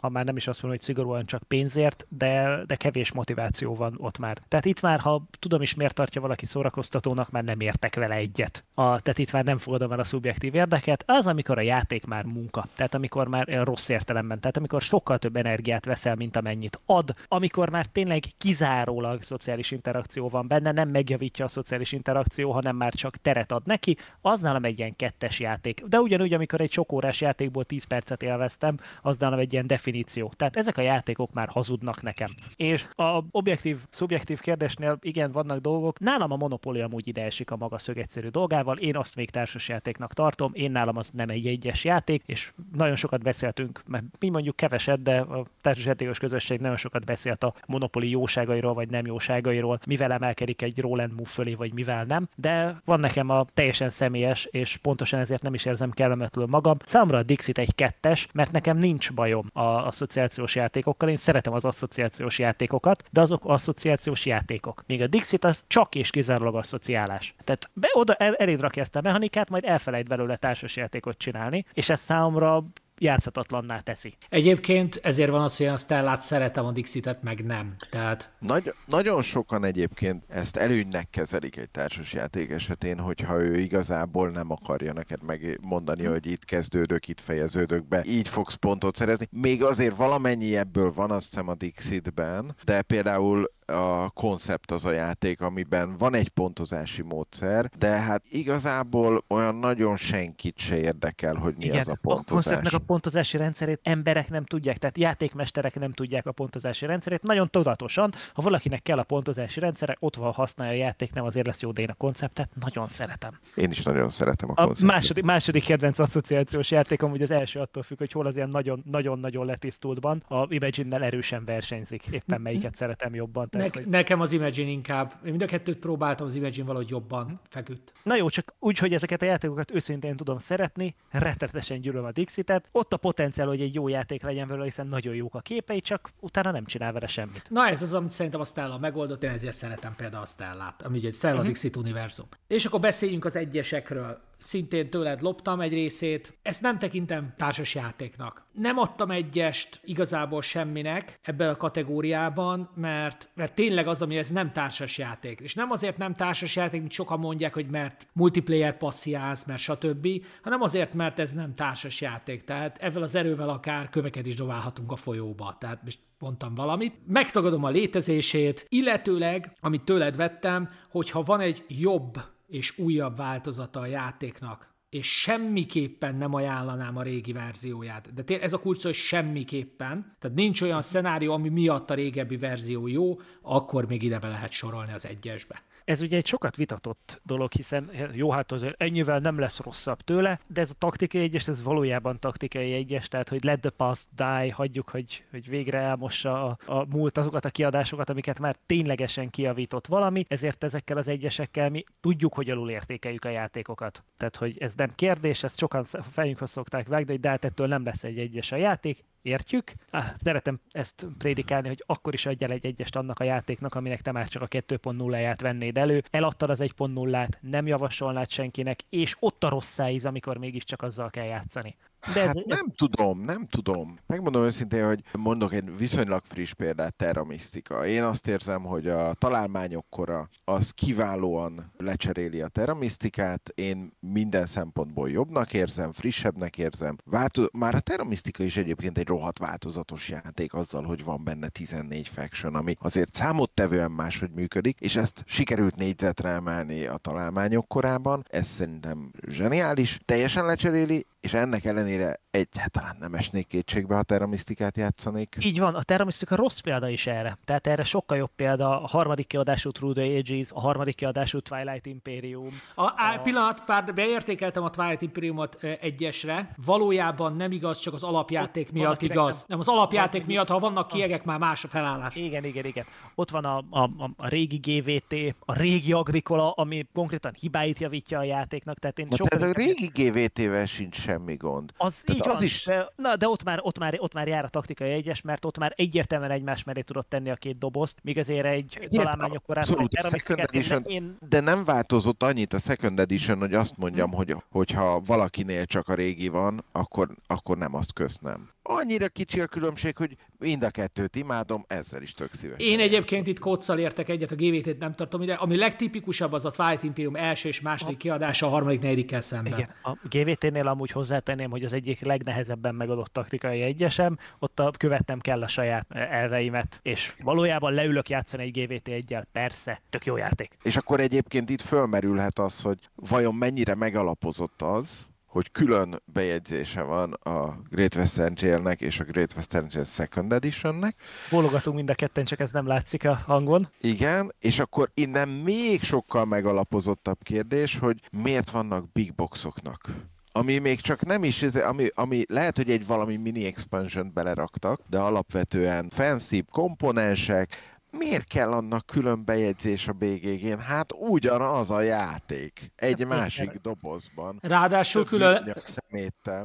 [SPEAKER 3] ha már nem is azt mondom, hogy szigorúan csak pénzért, de, de kevés motiváció van ott már. Tehát itt már, ha tudom is miért tartja valaki szórakoztatónak, már nem értek vele egyet. A, tehát itt már nem fogadom el a szubjektív érdeket. Az, amikor a játék már munka. Tehát amikor már rossz értelemben. Tehát amikor sokkal több energiát veszel, mint amennyit ad. Amikor már tényleg kizárólag szociális interakció van benne, nem megjavítja a szociális interakció, hanem már csak teret ad neki, az nálam egy ilyen kettes játék. De ugyanúgy, amikor egy sokórás játékból játékból 10 percet élveztem, az nálam egy ilyen definíció. Tehát ezek a játékok már hazudnak nekem. És a objektív, szubjektív kérdésnél igen, vannak dolgok. Nálam a Monopoly amúgy ide esik a maga szögegyszerű dolgával, én azt még társasjátéknak tartom, én nálam az nem egy egyes játék, és nagyon sokat beszéltünk, mert mi mondjuk keveset, de a társasjátékos közösség nagyon sokat beszélt a Monopoly jóságairól, vagy nem jóságairól, mivel emelkedik egy Roland Move fölé, vagy mivel nem. De van nekem a teljesen személyes, és pontosan ezért nem is érzem kellemetül magam. Számomra a Dixit egy kettes, mert nekem nincs bajom a asszociációs játékokkal, én szeretem az asszociációs játékokat, de azok asszociációs játékok. Míg a Dixit az csak és kizárólag asszociálás. Tehát be, oda el, eléd rakja ezt a mechanikát, majd elfelejt belőle társasjátékot csinálni, és ez számomra játszhatatlanná teszi.
[SPEAKER 1] Egyébként ezért van az, hogy a Stellát szeretem, a Dixitet meg nem. Tehát...
[SPEAKER 2] Nagy, nagyon sokan egyébként ezt előnynek kezelik egy társasjáték esetén, hogyha ő igazából nem akarja neked megmondani, hogy itt kezdődök, itt fejeződök be, így fogsz pontot szerezni. Még azért valamennyi ebből van azt hiszem a Dixitben, de például a koncept az a játék, amiben van egy pontozási módszer, de hát igazából olyan nagyon senkit se érdekel, hogy mi
[SPEAKER 3] Igen,
[SPEAKER 2] az a pontozás.
[SPEAKER 3] A konceptnek a pontozási rendszerét emberek nem tudják, tehát játékmesterek nem tudják a pontozási rendszerét. Nagyon tudatosan, ha valakinek kell a pontozási rendszere, ott van használja a játék, nem azért lesz jó, de én a konceptet nagyon szeretem.
[SPEAKER 2] Én is nagyon szeretem a,
[SPEAKER 3] a konceptet. Második, második kedvenc asszociációs játék, amúgy az első attól függ, hogy hol az ilyen nagyon-nagyon letisztultban. A Imagine-nel erősen versenyzik, éppen melyiket szeretem jobban.
[SPEAKER 1] Tehát ne- hogy... Nekem az Imagine inkább. Én mind a kettőt próbáltam, az Imagine valahogy jobban hm. feküdt.
[SPEAKER 3] Na jó, csak úgy, hogy ezeket a játékokat őszintén tudom szeretni, rettetesen gyűlöm a Dixitet. Ott a potenciál, hogy egy jó játék legyen vele, hiszen nagyon jók a képei, csak utána nem csinál vele semmit.
[SPEAKER 1] Na ez az, amit szerintem a Stella megoldott, én ezért szeretem például a Stellát, ami egy Stella uh-huh. Dixit univerzum. És akkor beszéljünk az egyesekről szintén tőled loptam egy részét. Ezt nem tekintem társas játéknak. Nem adtam egyest igazából semminek ebben a kategóriában, mert, mert tényleg az, ami ez nem társas játék. És nem azért nem társas játék, mint sokan mondják, hogy mert multiplayer passziálsz, mert stb., hanem azért, mert ez nem társas játék. Tehát ezzel az erővel akár köveket is dobálhatunk a folyóba. Tehát most mondtam valamit, megtagadom a létezését, illetőleg, amit tőled vettem, hogyha van egy jobb és újabb változata a játéknak, és semmiképpen nem ajánlanám a régi verzióját. De ez a kulcs, hogy semmiképpen. Tehát nincs olyan szenárió, ami miatt a régebbi verzió jó, akkor még ide be lehet sorolni az egyesbe.
[SPEAKER 3] Ez ugye egy sokat vitatott dolog, hiszen jó, hát azért ennyivel nem lesz rosszabb tőle, de ez a taktikai egyes, ez valójában taktikai egyes, tehát hogy let the past die, hagyjuk, hogy, hogy végre elmossa a, a múlt azokat a kiadásokat, amiket már ténylegesen kiavított valami, ezért ezekkel az egyesekkel mi tudjuk, hogy alul értékeljük a játékokat. Tehát, hogy ez nem kérdés, ezt sokan fejünkhöz szokták vágni, de hát ettől nem lesz egy egyes a játék, értjük. Ah, szeretem ezt prédikálni, hogy akkor is adjál egy egyest annak a játéknak, aminek te már csak a 2.0-ját vennéd elő. Eladtad az 1.0-át, nem javasolnád senkinek, és ott a rossz szájíz, amikor mégiscsak azzal kell játszani.
[SPEAKER 2] De hát ez... nem tudom, nem tudom. Megmondom őszintén, hogy mondok egy viszonylag friss példát, Terra Mystica. Én azt érzem, hogy a találmányok kora az kiválóan lecseréli a Terra Mysticát. Én minden szempontból jobbnak érzem, frissebbnek érzem. Változ... Már a Terra Mystica is egyébként egy rohadt változatos játék azzal, hogy van benne 14 faction, ami azért számottevően máshogy működik, és ezt sikerült négyzetre emelni a találmányok korában. Ez szerintem zseniális. Teljesen lecseréli, és ennek ellenére egyáltalán nem esnék kétségbe, ha Terramisztikát játszanék.
[SPEAKER 3] Így van, a Terramisztika rossz példa is erre. Tehát erre sokkal jobb példa a harmadik kiadású Through the Ages, a harmadik kiadású Twilight Imperium.
[SPEAKER 1] A, a... pillanat, pár beértékeltem a Twilight Imperiumot egyesre. Valójában nem igaz, csak az alapjáték Ott miatt igaz. Nem. nem, az alapjáték miatt, ha vannak kiegek, már más a felállás.
[SPEAKER 3] Igen, igen, igen. Ott van a, a, a, a régi GVT, a régi Agricola, ami konkrétan hibáit javítja a játéknak. Tehát én
[SPEAKER 2] Na, tehát a régi GVT-vel sincs semmi gond.
[SPEAKER 3] Az Tehát így az van, is... de, na, de ott már, ott, már, ott már jár a taktikai egyes, mert ott már egyértelműen egymás mellé tudott tenni a két dobozt, míg azért egy találmányok korán...
[SPEAKER 2] Abszolút, a second edition, én... de nem változott annyit a Second Edition, hogy azt mondjam, hmm. hogy hogyha valakinél csak a régi van, akkor, akkor nem azt köszönöm annyira kicsi a különbség, hogy mind a kettőt imádom, ezzel is tök szívesen.
[SPEAKER 1] Én egyébként itt kóccal értek egyet, a GVT-t nem tartom ide. Ami legtipikusabb az a Twilight Imperium első és második a... kiadása, a harmadik, negyedikkel szemben. Igen,
[SPEAKER 3] a GVT-nél amúgy hozzátenném, hogy az egyik legnehezebben megadott taktikai egyesem, ott a, követnem kell a saját elveimet, és valójában leülök játszani egy GVT egyel, persze, tök jó játék.
[SPEAKER 2] És akkor egyébként itt fölmerülhet az, hogy vajon mennyire megalapozott az, hogy külön bejegyzése van a Great Western Jail-nek és a Great Western Jail Second Edition-nek.
[SPEAKER 3] Bólogatunk mind a ketten, csak ez nem látszik a hangon.
[SPEAKER 2] Igen, és akkor innen még sokkal megalapozottabb kérdés, hogy miért vannak big boxoknak ami még csak nem is, ami, ami lehet, hogy egy valami mini expansion beleraktak, de alapvetően fancy komponensek, miért kell annak külön bejegyzés a BGG-n? Hát ugyanaz a játék, egy másik dobozban.
[SPEAKER 1] Ráadásul külön...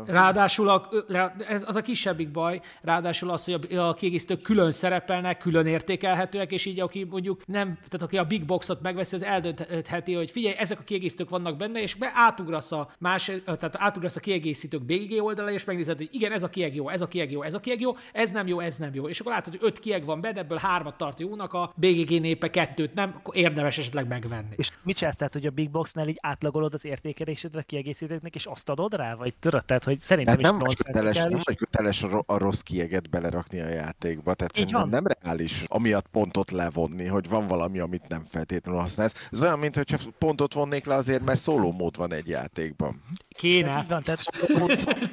[SPEAKER 1] Ráadásul a, ez az a kisebbik baj, ráadásul az, hogy a, a kiegészítők külön szerepelnek, külön értékelhetőek, és így aki mondjuk nem, tehát aki a big boxot megveszi, az eldöntheti, hogy figyelj, ezek a kiegészítők vannak benne, és be átugrasz a más, tehát átugrasz a kiegészítők BGG oldalra, és megnézed, hogy igen, ez a kieg jó, ez a kieg jó, ez a kieg jó, ez nem jó, ez nem jó. És akkor látod, hogy öt kieg van benne, ebből hármat tart jó jónak, a BGG népe kettőt nem, akkor érdemes esetleg megvenni.
[SPEAKER 3] És mit csinálsz, tehát, hogy a Big Boxnál így átlagolod az értékelésedre kiegészítőknek, és azt adod rá? Vagy tudod, tehát, hogy szerintem
[SPEAKER 2] hát nem is vagy köteles, nem vagy köteles a, rossz kieget belerakni a játékba, tehát így van. nem reális amiatt pontot levonni, hogy van valami, amit nem feltétlenül használsz. Ez olyan, mintha pontot vonnék le azért, mert szóló mód van egy játékban.
[SPEAKER 1] Kéne. Tehát van,
[SPEAKER 2] tehát...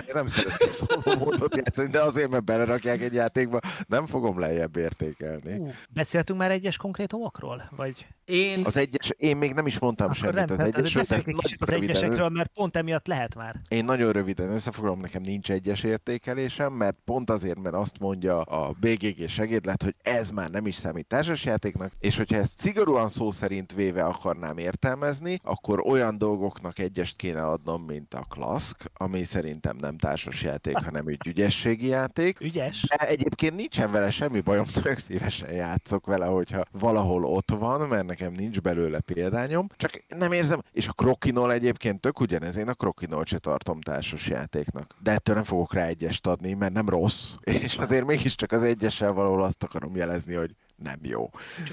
[SPEAKER 2] Én nem szeretnék szóló módot játszani, de azért, mert belerakják egy játékba, nem fogom lejjebb értékelni. Uh,
[SPEAKER 3] beszéltünk már egyes konkrétumokról? Vagy...
[SPEAKER 2] Én... Az egyes, én még nem is mondtam Akkor semmit nem, az.
[SPEAKER 3] Beszéljünk egy kicsit az egyesekről, mert pont emiatt lehet már.
[SPEAKER 2] Én nagyon röviden összefoglalom, nekem nincs egyes értékelésem, mert pont azért, mert azt mondja a BGG segédlet, hogy ez már nem is számít társasjátéknak, és hogyha ezt szigorúan szó szerint véve akarnám értelmezni, akkor olyan dolgoknak egyest kéne adnom, mint a Klask, ami szerintem nem társasjáték, hanem egy ügyességi játék.
[SPEAKER 3] Ügyes?
[SPEAKER 2] De egyébként nincsen vele semmi bajom, tök szívesen játszok vele, hogyha valahol ott van, mert nekem nincs belőle példányom, csak nem érzem, és a Krokinol egyébként tök ugyanez, én a Krokinol se tartom társas játéknak. De ettől nem fogok rá egyest adni, mert nem rossz, és azért mégiscsak az egyessel valahol azt akarom jelezni, hogy nem jó.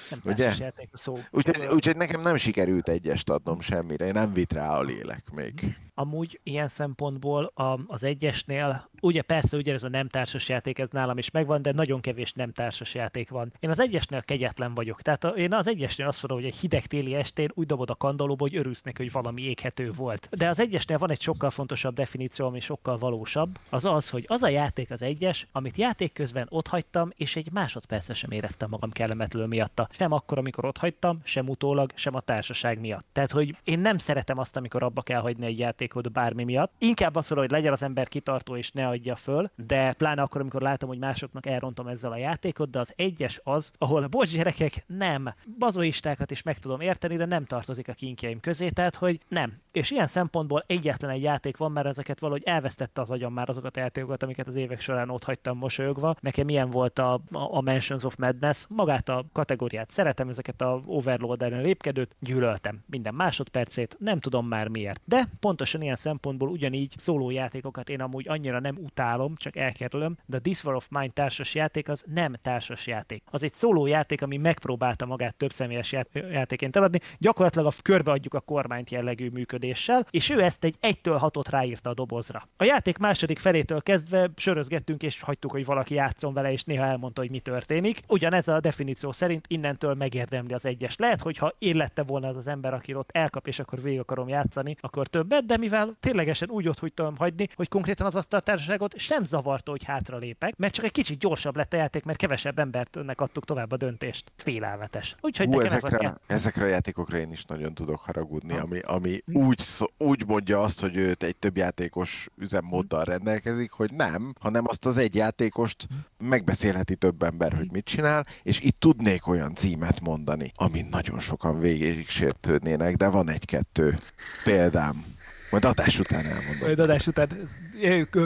[SPEAKER 3] Nem Ugye?
[SPEAKER 2] Úgyhogy, úgyhogy nekem nem sikerült egyest adnom semmire, én nem vit rá a lélek még.
[SPEAKER 3] Amúgy ilyen szempontból a, az egyesnél, ugye persze ugye ez a nem társas játék, ez nálam is megvan, de nagyon kevés nem társas játék van. Én az egyesnél kegyetlen vagyok. Tehát a, én az egyesnél azt mondom, hogy egy hideg téli estén úgy dobod a kandalóba, hogy örülsz neki, hogy valami éghető volt. De az egyesnél van egy sokkal fontosabb definíció, ami sokkal valósabb. Az az, hogy az a játék az egyes, amit játék közben ott hagytam, és egy másodpercre sem éreztem magam kellemetlenül miatta. Sem akkor, amikor ott hagytam, sem utólag, sem a társaság miatt. Tehát, hogy én nem szeretem azt, amikor abba kell hagyni egy játékot bármi miatt. Inkább mondom, hogy legyen az ember kitartó és ne adja föl, de pláne akkor, amikor látom, hogy másoknak elrontom ezzel a játékot, de az egyes az, ahol bocs gyerekek, nem. Bazoistákat is meg tudom érteni, de nem tartozik a kinkjeim közé, tehát hogy nem. És ilyen szempontból egyetlen egy játék van, mert ezeket valahogy elvesztette az agyam már azokat a játékokat, amiket az évek során ott hagytam mosolyogva. Nekem ilyen volt a, a Mansions of Madness, magát a kategóriát szeretem, ezeket a overload ellen lépkedőt gyűlöltem minden másodpercét, nem tudom már miért. De pontosan pontosan ilyen szempontból ugyanígy szólójátékokat én amúgy annyira nem utálom, csak elkerülöm, de a This War of Mine társas játék az nem társas játék. Az egy szólójáték, ami megpróbálta magát több személyes játéként eladni, gyakorlatilag a körbeadjuk a kormányt jellegű működéssel, és ő ezt egy 1-től 6-ot ráírta a dobozra. A játék második felétől kezdve sörözgettünk, és hagytuk, hogy valaki játszon vele, és néha elmondta, hogy mi történik. Ugyanez a definíció szerint innentől megérdemli az egyes. Lehet, hogy ha én lette volna az az ember, aki ott elkap, és akkor végig akarom játszani, akkor többet, de mivel ténylegesen úgy ott tudtam hagyni, hogy konkrétan az asztaltársaságot sem zavarta, hogy hátra lépek, mert csak egy kicsit gyorsabb lett a játék, mert kevesebb embert önnek adtuk tovább a döntést. Félelmetes. Úgyhogy
[SPEAKER 2] Hú,
[SPEAKER 3] nekem
[SPEAKER 2] ezekre,
[SPEAKER 3] ez a...
[SPEAKER 2] ezekre a játékokra én is nagyon tudok haragudni, ami, ami úgy, szó, úgy mondja azt, hogy őt egy több játékos üzemmóddal rendelkezik, hogy nem, hanem azt az egy játékost megbeszélheti több ember, hogy mit csinál, és itt tudnék olyan címet mondani, amin nagyon sokan végig sértődnének, de van egy-kettő példám. Majd adás után elmondom.
[SPEAKER 3] Majd adás után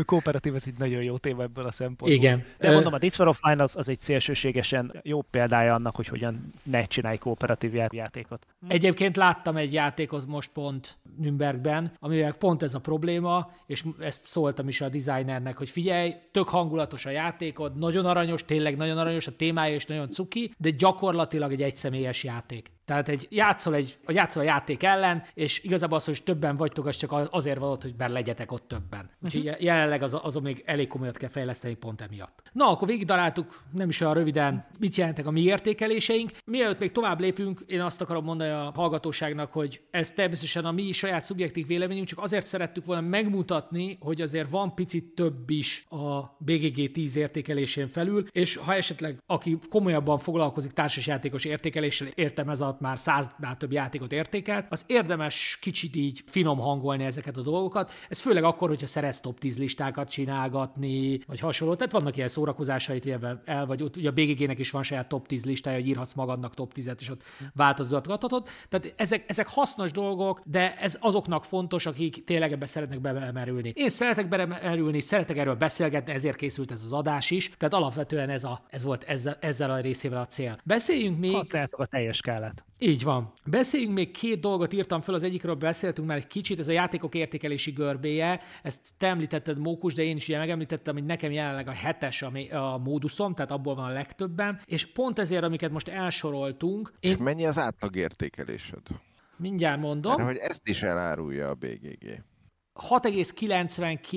[SPEAKER 3] kooperatív, ez egy nagyon jó téma ebből a szempontból.
[SPEAKER 1] Igen.
[SPEAKER 3] De mondom, a This War of Mine az, az egy szélsőségesen jó példája annak, hogy hogyan ne csinálj kooperatív játékot.
[SPEAKER 1] Egyébként láttam egy játékot most pont Nürnbergben, amivel pont ez a probléma, és ezt szóltam is a designernek, hogy figyelj, tök hangulatos a játékod, nagyon aranyos, tényleg nagyon aranyos, a témája is nagyon cuki, de gyakorlatilag egy egyszemélyes játék. Tehát egy játszol, egy, játszol a játék ellen, és igazából az, hogy többen vagytok, az csak azért van ott, hogy bár legyetek ott többen. Úgyhogy jelenleg az, azon még elég komolyat kell fejleszteni pont emiatt. Na, akkor végig daráltuk, nem is olyan röviden, mit jelentek a mi értékeléseink. Mielőtt még tovább lépünk, én azt akarom mondani a hallgatóságnak, hogy ez természetesen a mi saját szubjektív véleményünk, csak azért szerettük volna megmutatni, hogy azért van picit több is a BGG 10 értékelésén felül, és ha esetleg aki komolyabban foglalkozik társasjátékos értékeléssel, értem ez alatt már száznál több játékot értékelt, az érdemes kicsit így finom hangolni ezeket a dolgokat. Ez főleg akkor, hogyha szeretsz top 10 listákat csinálgatni, vagy hasonló. Tehát vannak ilyen szórakozásait el, vagy ott ugye a BGG-nek is van saját top 10 listája, hogy írhatsz magadnak top 10-et, és ott változatgathatod. Tehát ezek, ezek hasznos dolgok, de ez azoknak fontos, akik tényleg ebbe szeretnek bemerülni. Én szeretek bemerülni, szeretek erről beszélgetni, ezért készült ez az adás is. Tehát alapvetően ez, a, ez volt ezzel, ezzel a részével a cél. Beszéljünk még...
[SPEAKER 3] Használjátok a teljes skálát.
[SPEAKER 1] Így van. Beszéljünk még két dolgot, írtam fel, az egyikről beszéltünk már egy kicsit, ez a játékok értékelési görbéje. Ezt te említetted, Mókus, de én is ugye megemlítettem, hogy nekem jelenleg a hetes a, a móduszom, tehát abból van a legtöbben, és pont ezért, amiket most elsoroltunk...
[SPEAKER 2] És én... mennyi az átlag értékelésed?
[SPEAKER 1] Mindjárt mondom.
[SPEAKER 2] Mert hogy ezt is elárulja a BGG.
[SPEAKER 1] 6,99,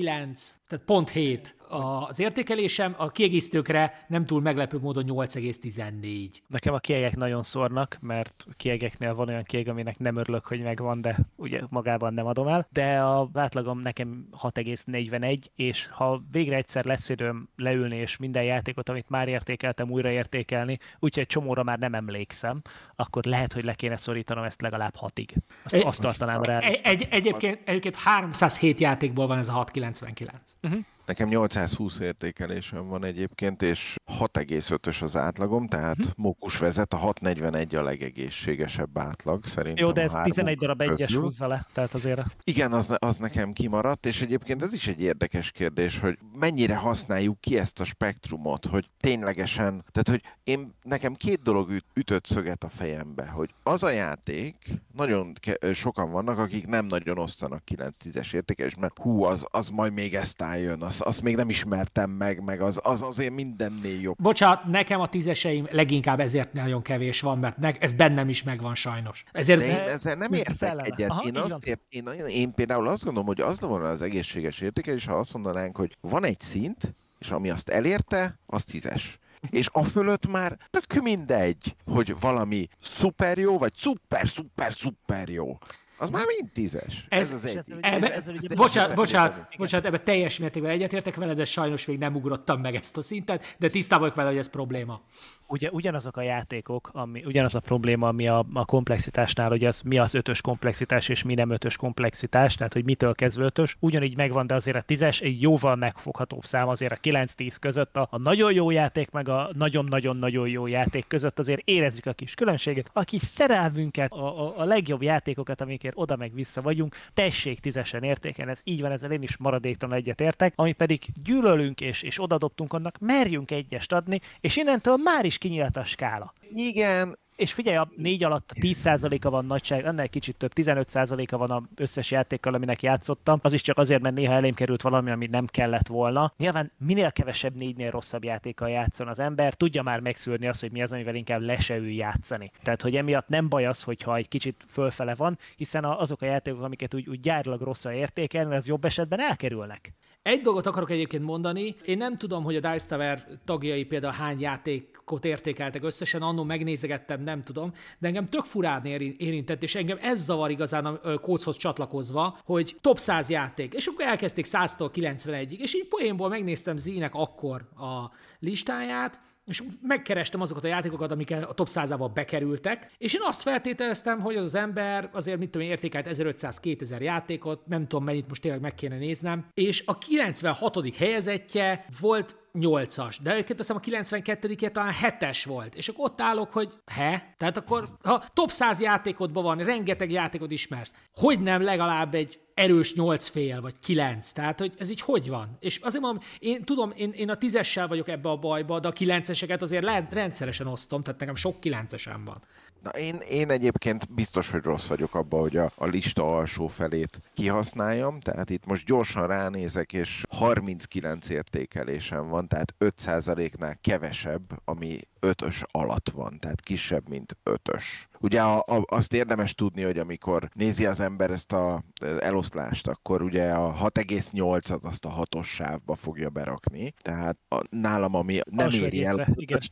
[SPEAKER 1] tehát pont 7 az értékelésem, a kiegészítőkre nem túl meglepő módon 8,14.
[SPEAKER 3] Nekem a kiegek nagyon szórnak, mert a kiegeknél van olyan kieg, aminek nem örülök, hogy megvan, de ugye magában nem adom el. De a átlagom nekem 6,41, és ha végre egyszer lesz időm leülni, és minden játékot, amit már értékeltem, újra értékelni, úgyhogy egy csomóra már nem emlékszem, akkor lehet, hogy le kéne szorítanom ezt legalább hatig. Azt, egy, azt tartanám rá.
[SPEAKER 1] Egy, egy, egyébként, egyébként 307 játékból van ez a 699. Uh-huh.
[SPEAKER 2] Nekem 820 értékelésem van egyébként, és 6,5-ös az átlagom, tehát hm. Mókus vezet, a 641 a legegészségesebb átlag szerintem.
[SPEAKER 3] Jó, de ez 11 darab egyes húzza le, tehát azért.
[SPEAKER 2] Igen, az, az nekem kimaradt, és egyébként ez is egy érdekes kérdés, hogy mennyire használjuk ki ezt a spektrumot, hogy ténylegesen, tehát hogy én, nekem két dolog üt, ütött szöget a fejembe, hogy az a játék, nagyon ke- sokan vannak, akik nem nagyon osztanak 9-10-es értékelés, mert hú, az, az majd még ezt álljon, az azt, azt még nem ismertem meg, meg az, az azért mindennél jobb.
[SPEAKER 1] Bocsánat, nekem a tízeseim leginkább ezért nagyon kevés van, mert ne, ez bennem is megvan sajnos. Ezért...
[SPEAKER 2] De én ezzel nem értek egyet. Aha, én, azt ért, én, én például azt gondolom, hogy az volna az egészséges értékelés, ha azt mondanánk, hogy van egy szint, és ami azt elérte, az tízes és a fölött már tök mindegy, hogy valami szuper jó, vagy szuper, szuper, szuper jó. Az már mind tízes. Ez, ez az egy.
[SPEAKER 1] Ebbe, ez, ez, bocsánat, bocsánat, bocsánat, ebbe teljes mértékben egyetértek vele, de sajnos még nem ugrottam meg ezt a szintet, de tisztában vagyok vele, hogy ez probléma
[SPEAKER 3] ugye ugyanazok a játékok, ami, ugyanaz a probléma, ami a, a komplexitásnál, hogy az mi az ötös komplexitás és mi nem ötös komplexitás, tehát hogy mitől kezdve ötös, ugyanígy megvan, de azért a tízes egy jóval megfoghatóbb szám, azért a 9-10 között a, a nagyon jó játék, meg a nagyon-nagyon-nagyon jó játék között azért érezzük a kis különbséget. A kis szerelmünket, a, a, a legjobb játékokat, amikért oda meg vissza vagyunk, tessék tízesen értéken, ez így van, ezzel én is maradéktalan egyet értek, ami pedig gyűlölünk és, és odadobtunk annak, merjünk egyest adni, és innentől már is kinyílt a skála.
[SPEAKER 2] Igen,
[SPEAKER 3] És figyelj, a négy alatt 10%-a van nagyság, ennél kicsit több, 15%-a van az összes játékkal, aminek játszottam. Az is csak azért, mert néha elém került valami, ami nem kellett volna. Nyilván minél kevesebb négynél rosszabb játékkal játszon az ember, tudja már megszűrni azt, hogy mi az, amivel inkább le játszani. Tehát, hogy emiatt nem baj az, hogyha egy kicsit fölfele van, hiszen azok a játékok, amiket úgy, úgy gyárilag rosszul értékelni, az jobb esetben elkerülnek.
[SPEAKER 1] Egy dolgot akarok egyébként mondani, én nem tudom, hogy a Dice Tower tagjai például hány játékot értékeltek összesen, annó megnézegettem, nem tudom, de engem tök furán érintett, és engem ez zavar igazán a kóchoz csatlakozva, hogy top 100 játék, és akkor elkezdték 100-tól 91-ig, és így poénból megnéztem Zínek akkor a listáját, és megkerestem azokat a játékokat, amik a top 100-ába bekerültek, és én azt feltételeztem, hogy az az ember azért, mit tudom, értékelt 1500-2000 játékot, nem tudom mennyit most tényleg meg kéne néznem, és a 96. helyezettje volt 8-as, de egyébként azt a 92 talán 7-es volt, és akkor ott állok, hogy he? Tehát akkor, ha top 100 játékodban van, rengeteg játékot ismersz, hogy nem legalább egy erős 8 fél, vagy 9, tehát hogy ez így hogy van? És azért mondom, én tudom, én, én a tízessel vagyok ebbe a bajba, de a kilenceseket azért le, rendszeresen osztom, tehát nekem sok kilencesem van.
[SPEAKER 2] Na én, én egyébként biztos, hogy rossz vagyok abban, hogy a, a lista alsó felét kihasználjam, tehát itt most gyorsan ránézek, és 39 értékelésem van, tehát 5%-nál kevesebb, ami ötös alatt van, tehát kisebb, mint ötös. Ugye a, a, azt érdemes tudni, hogy amikor nézi az ember ezt a eloszlást, akkor ugye a 6,8-at azt a hatos sávba fogja berakni, tehát a, nálam ami nem Alsó éri el,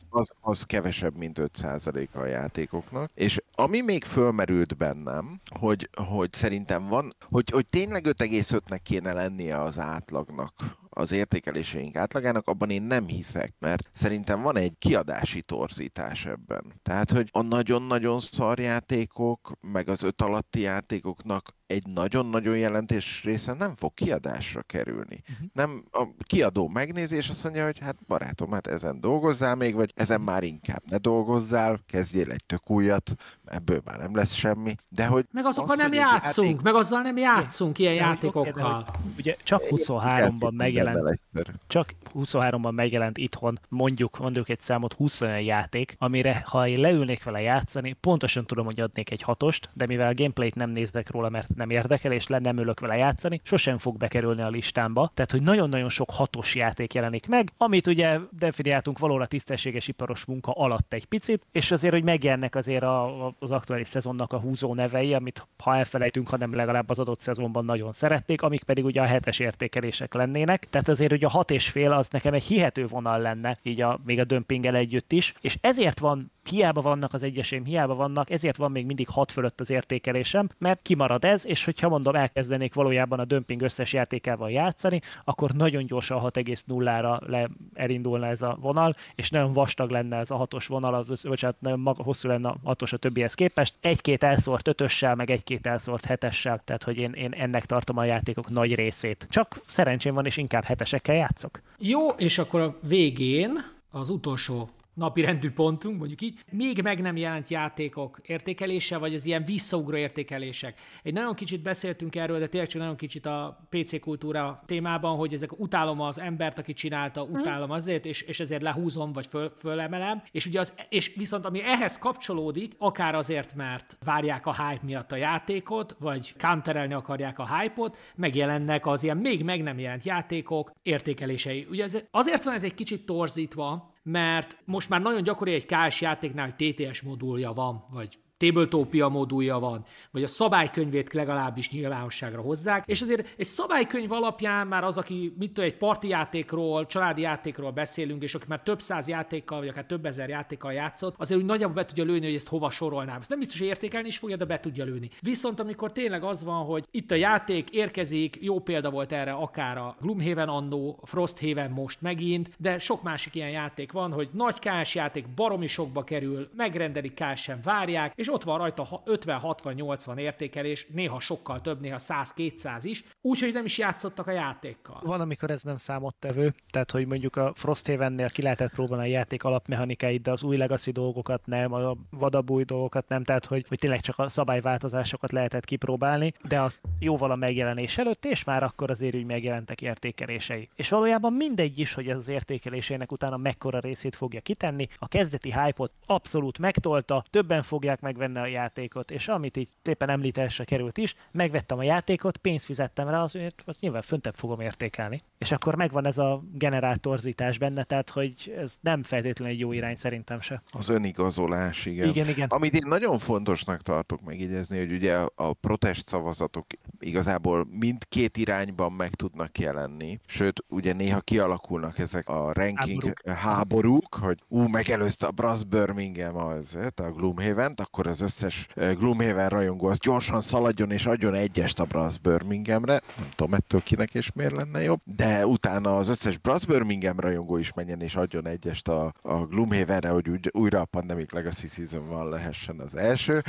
[SPEAKER 2] az, az kevesebb, mint 5% a játékoknak. És ami még fölmerült bennem, hogy, hogy szerintem van, hogy, hogy tényleg 5,5-nek kéne lennie az átlagnak az értékeléseink átlagának, abban én nem hiszek, mert szerintem van egy kiadási torzítás ebben. Tehát, hogy a nagyon-nagyon szar játékok, meg az öt alatti játékoknak egy nagyon-nagyon jelentés része nem fog kiadásra kerülni. Uh-huh. Nem, a kiadó megnézi, és azt mondja, hogy hát barátom, hát ezen dolgozzál még, vagy ezen már inkább ne dolgozzál, kezdjél egy tök újat, ebből már nem lesz semmi. De hogy
[SPEAKER 1] meg azokkal az, nem játszunk, játék... meg azzal nem játszunk ilyen játékokkal.
[SPEAKER 3] Ugye csak 23-ban megjelent, csak 23-ban megjelent itthon, mondjuk, mondjuk egy számot 20 olyan játék, amire ha én leülnék vele játszani, pontosan tudom, hogy adnék egy hatost, de mivel a gameplayt nem néznek róla, mert nem érdekel, és le nem ülök vele játszani, sosem fog bekerülni a listámba. Tehát, hogy nagyon-nagyon sok hatos játék jelenik meg, amit ugye definiáltunk valóra tisztességes iparos munka alatt egy picit, és azért, hogy megjelennek azért a, az aktuális szezonnak a húzó nevei, amit ha elfelejtünk, hanem legalább az adott szezonban nagyon szerették, amik pedig ugye a hetes értékelések lennének. Tehát azért, hogy a hat és fél az nekem egy hihető vonal lenne, így a, még a dömpinggel együtt is, és ezért van, hiába vannak az egyeseim, hiába vannak, ezért van még mindig hat fölött az értékelésem, mert kimarad ez, és hogyha mondom, elkezdenék valójában a dömping összes játékával játszani, akkor nagyon gyorsan 6,0-ra le elindulna ez a vonal, és nagyon vastag lenne ez a hatos vonal, az, hát nagyon maga, hosszú lenne a hatos a többihez képest. Egy-két elszórt ötössel, meg egy-két elszórt hetessel, tehát hogy én, én ennek tartom a játékok nagy részét. Csak szerencsém van, és inkább hetesekkel játszok.
[SPEAKER 1] Jó, és akkor a végén az utolsó napi rendű pontunk, mondjuk így, még meg nem jelent játékok értékelése, vagy az ilyen visszaugró értékelések. Egy nagyon kicsit beszéltünk erről, de tényleg csak nagyon kicsit a PC kultúra témában, hogy ezek utálom az embert, aki csinálta, mhm. utálom azért, és, és ezért lehúzom, vagy föl, fölemelem. És ugye az, és viszont ami ehhez kapcsolódik, akár azért, mert várják a hype miatt a játékot, vagy counterelni akarják a hype-ot, megjelennek az ilyen még meg nem jelent játékok értékelései. Ugye ez, azért van ez egy kicsit torzítva, mert most már nagyon gyakori egy KS játéknál, hogy TTS modulja van, vagy Tabletopia modulja van, vagy a szabálykönyvét legalábbis nyilvánosságra hozzák, és azért egy szabálykönyv alapján már az, aki mit tudom, egy parti játékról, családi játékról beszélünk, és aki már több száz játékkal, vagy akár több ezer játékkal játszott, azért úgy nagyjából be tudja lőni, hogy ezt hova sorolnám. Ezt nem biztos, hogy értékelni is fogja, de be tudja lőni. Viszont amikor tényleg az van, hogy itt a játék érkezik, jó példa volt erre akár a Gloomhaven annó, Frosthaven most megint, de sok másik ilyen játék van, hogy nagy kás játék baromi sokba kerül, megrendelik kás sem várják, és és ott van rajta 50-60-80 értékelés, néha sokkal több, néha 100-200 is, úgyhogy nem is játszottak a játékkal.
[SPEAKER 3] Van, amikor ez nem számottevő, tehát hogy mondjuk a Frosthaven-nél ki lehetett próbálni a játék alapmechanikáit, de az új legacy dolgokat nem, a vadabb új dolgokat nem, tehát hogy, hogy tényleg csak a szabályváltozásokat lehetett kipróbálni, de az jóval a megjelenés előtt, és már akkor azért úgy megjelentek értékelései. És valójában mindegy is, hogy ez az értékelésének utána mekkora részét fogja kitenni, a kezdeti hype-ot abszolút megtolta, többen fogják megvenni a játékot, és amit így szépen említésre került is, megvettem a játékot, pénzt fizettem rá, azért azt nyilván föntebb fogom értékelni. És akkor megvan ez a generátorzítás benne, tehát hogy ez nem feltétlenül egy jó irány szerintem se.
[SPEAKER 2] Az önigazolás, igen.
[SPEAKER 3] Igen, igen.
[SPEAKER 2] Amit én nagyon fontosnak tartok megjegyezni, hogy ugye a protest szavazatok igazából mindkét irányban meg tudnak jelenni, sőt, ugye néha kialakulnak ezek a ranking háborúk, háborúk hogy ú, megelőzte a Brass Birmingham az, a gloomhaven akkor az összes Gloomhaven rajongó az gyorsan szaladjon és adjon egyest a Brass Birminghamre, nem tudom ettől kinek és miért lenne jobb, de utána az összes Brass Birmingham rajongó is menjen és adjon egyest a, a Gloomhavenre, hogy újra a Pandemic Legacy Season van lehessen az első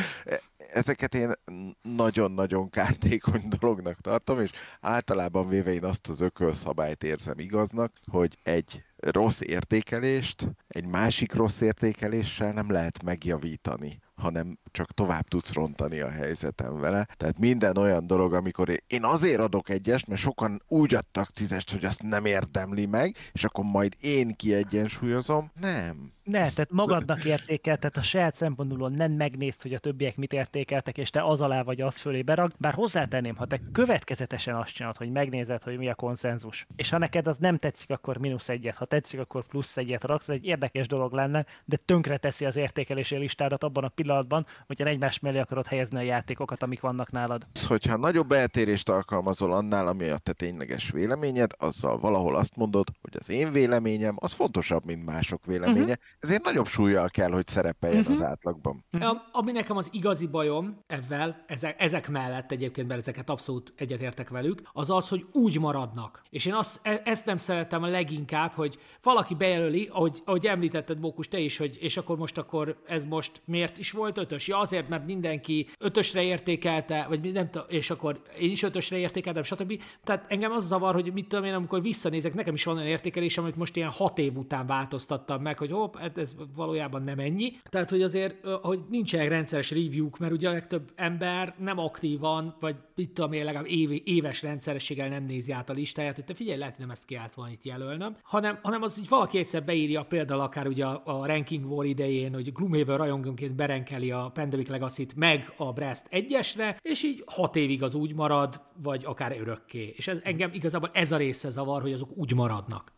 [SPEAKER 2] ezeket én nagyon-nagyon kártékony dolognak tartom, és általában véve én azt az ökölszabályt érzem igaznak, hogy egy rossz értékelést egy másik rossz értékeléssel nem lehet megjavítani hanem csak tovább tudsz rontani a helyzetem vele. Tehát minden olyan dolog, amikor én azért adok egyest, mert sokan úgy adtak tízest, hogy azt nem érdemli meg, és akkor majd én kiegyensúlyozom. Nem.
[SPEAKER 3] Ne, tehát magadnak értékel, tehát a saját szempontból nem megnézd, hogy a többiek mit értékeltek, és te az alá vagy az fölé berag. Bár hozzátenném, ha te következetesen azt csinálod, hogy megnézed, hogy mi a konszenzus, és ha neked az nem tetszik, akkor mínusz egyet, ha tetszik, akkor plusz egyet raksz, egy érdekes dolog lenne, de tönkre teszi az értékelési listádat abban a pillanatban, hogyha egymás mellé akarod helyezni a játékokat, amik vannak nálad.
[SPEAKER 2] Hogyha nagyobb eltérést alkalmazol annál, ami a te tényleges véleményed, azzal valahol azt mondod, hogy az én véleményem az fontosabb, mint mások véleménye, uh-huh. Ezért nagyobb súlyjal kell, hogy szerepeljen uh-huh. az átlagban.
[SPEAKER 1] Uh-huh. Ami nekem az igazi bajom ezzel, ezek, ezek mellett egyébként, mert ezeket abszolút egyetértek velük, az az, hogy úgy maradnak. És én azt, e, ezt nem szeretem a leginkább, hogy valaki bejelöli, ahogy, ahogy említetted, Bókus, te is, hogy és akkor most akkor ez most miért is volt ötös? Ja, azért, mert mindenki ötösre értékelte, vagy nem tudom, és akkor én is ötösre értékeltem, stb. Tehát engem az zavar, hogy mit tudom én, amikor visszanézek, nekem is van olyan értékelésem, amit most ilyen hat év után változtattam meg, hogy hopp, hát ez valójában nem ennyi. Tehát, hogy azért, hogy nincsenek rendszeres review-k, mert ugye a legtöbb ember nem aktívan, vagy mit tudom én, legalább év, éves rendszerességgel nem nézi át a listáját, hogy te figyelj, lehet, hogy nem ezt kiállt volna itt jelölnöm, hanem, hanem az, hogy valaki egyszer beírja például akár ugye a, a Ranking War idején, hogy Gloomhaven rajongónként berenkeli a Pandemic legacy meg a Brest egyesre, és így hat évig az úgy marad, vagy akár örökké. És ez, engem igazából ez a része zavar, hogy azok úgy maradnak.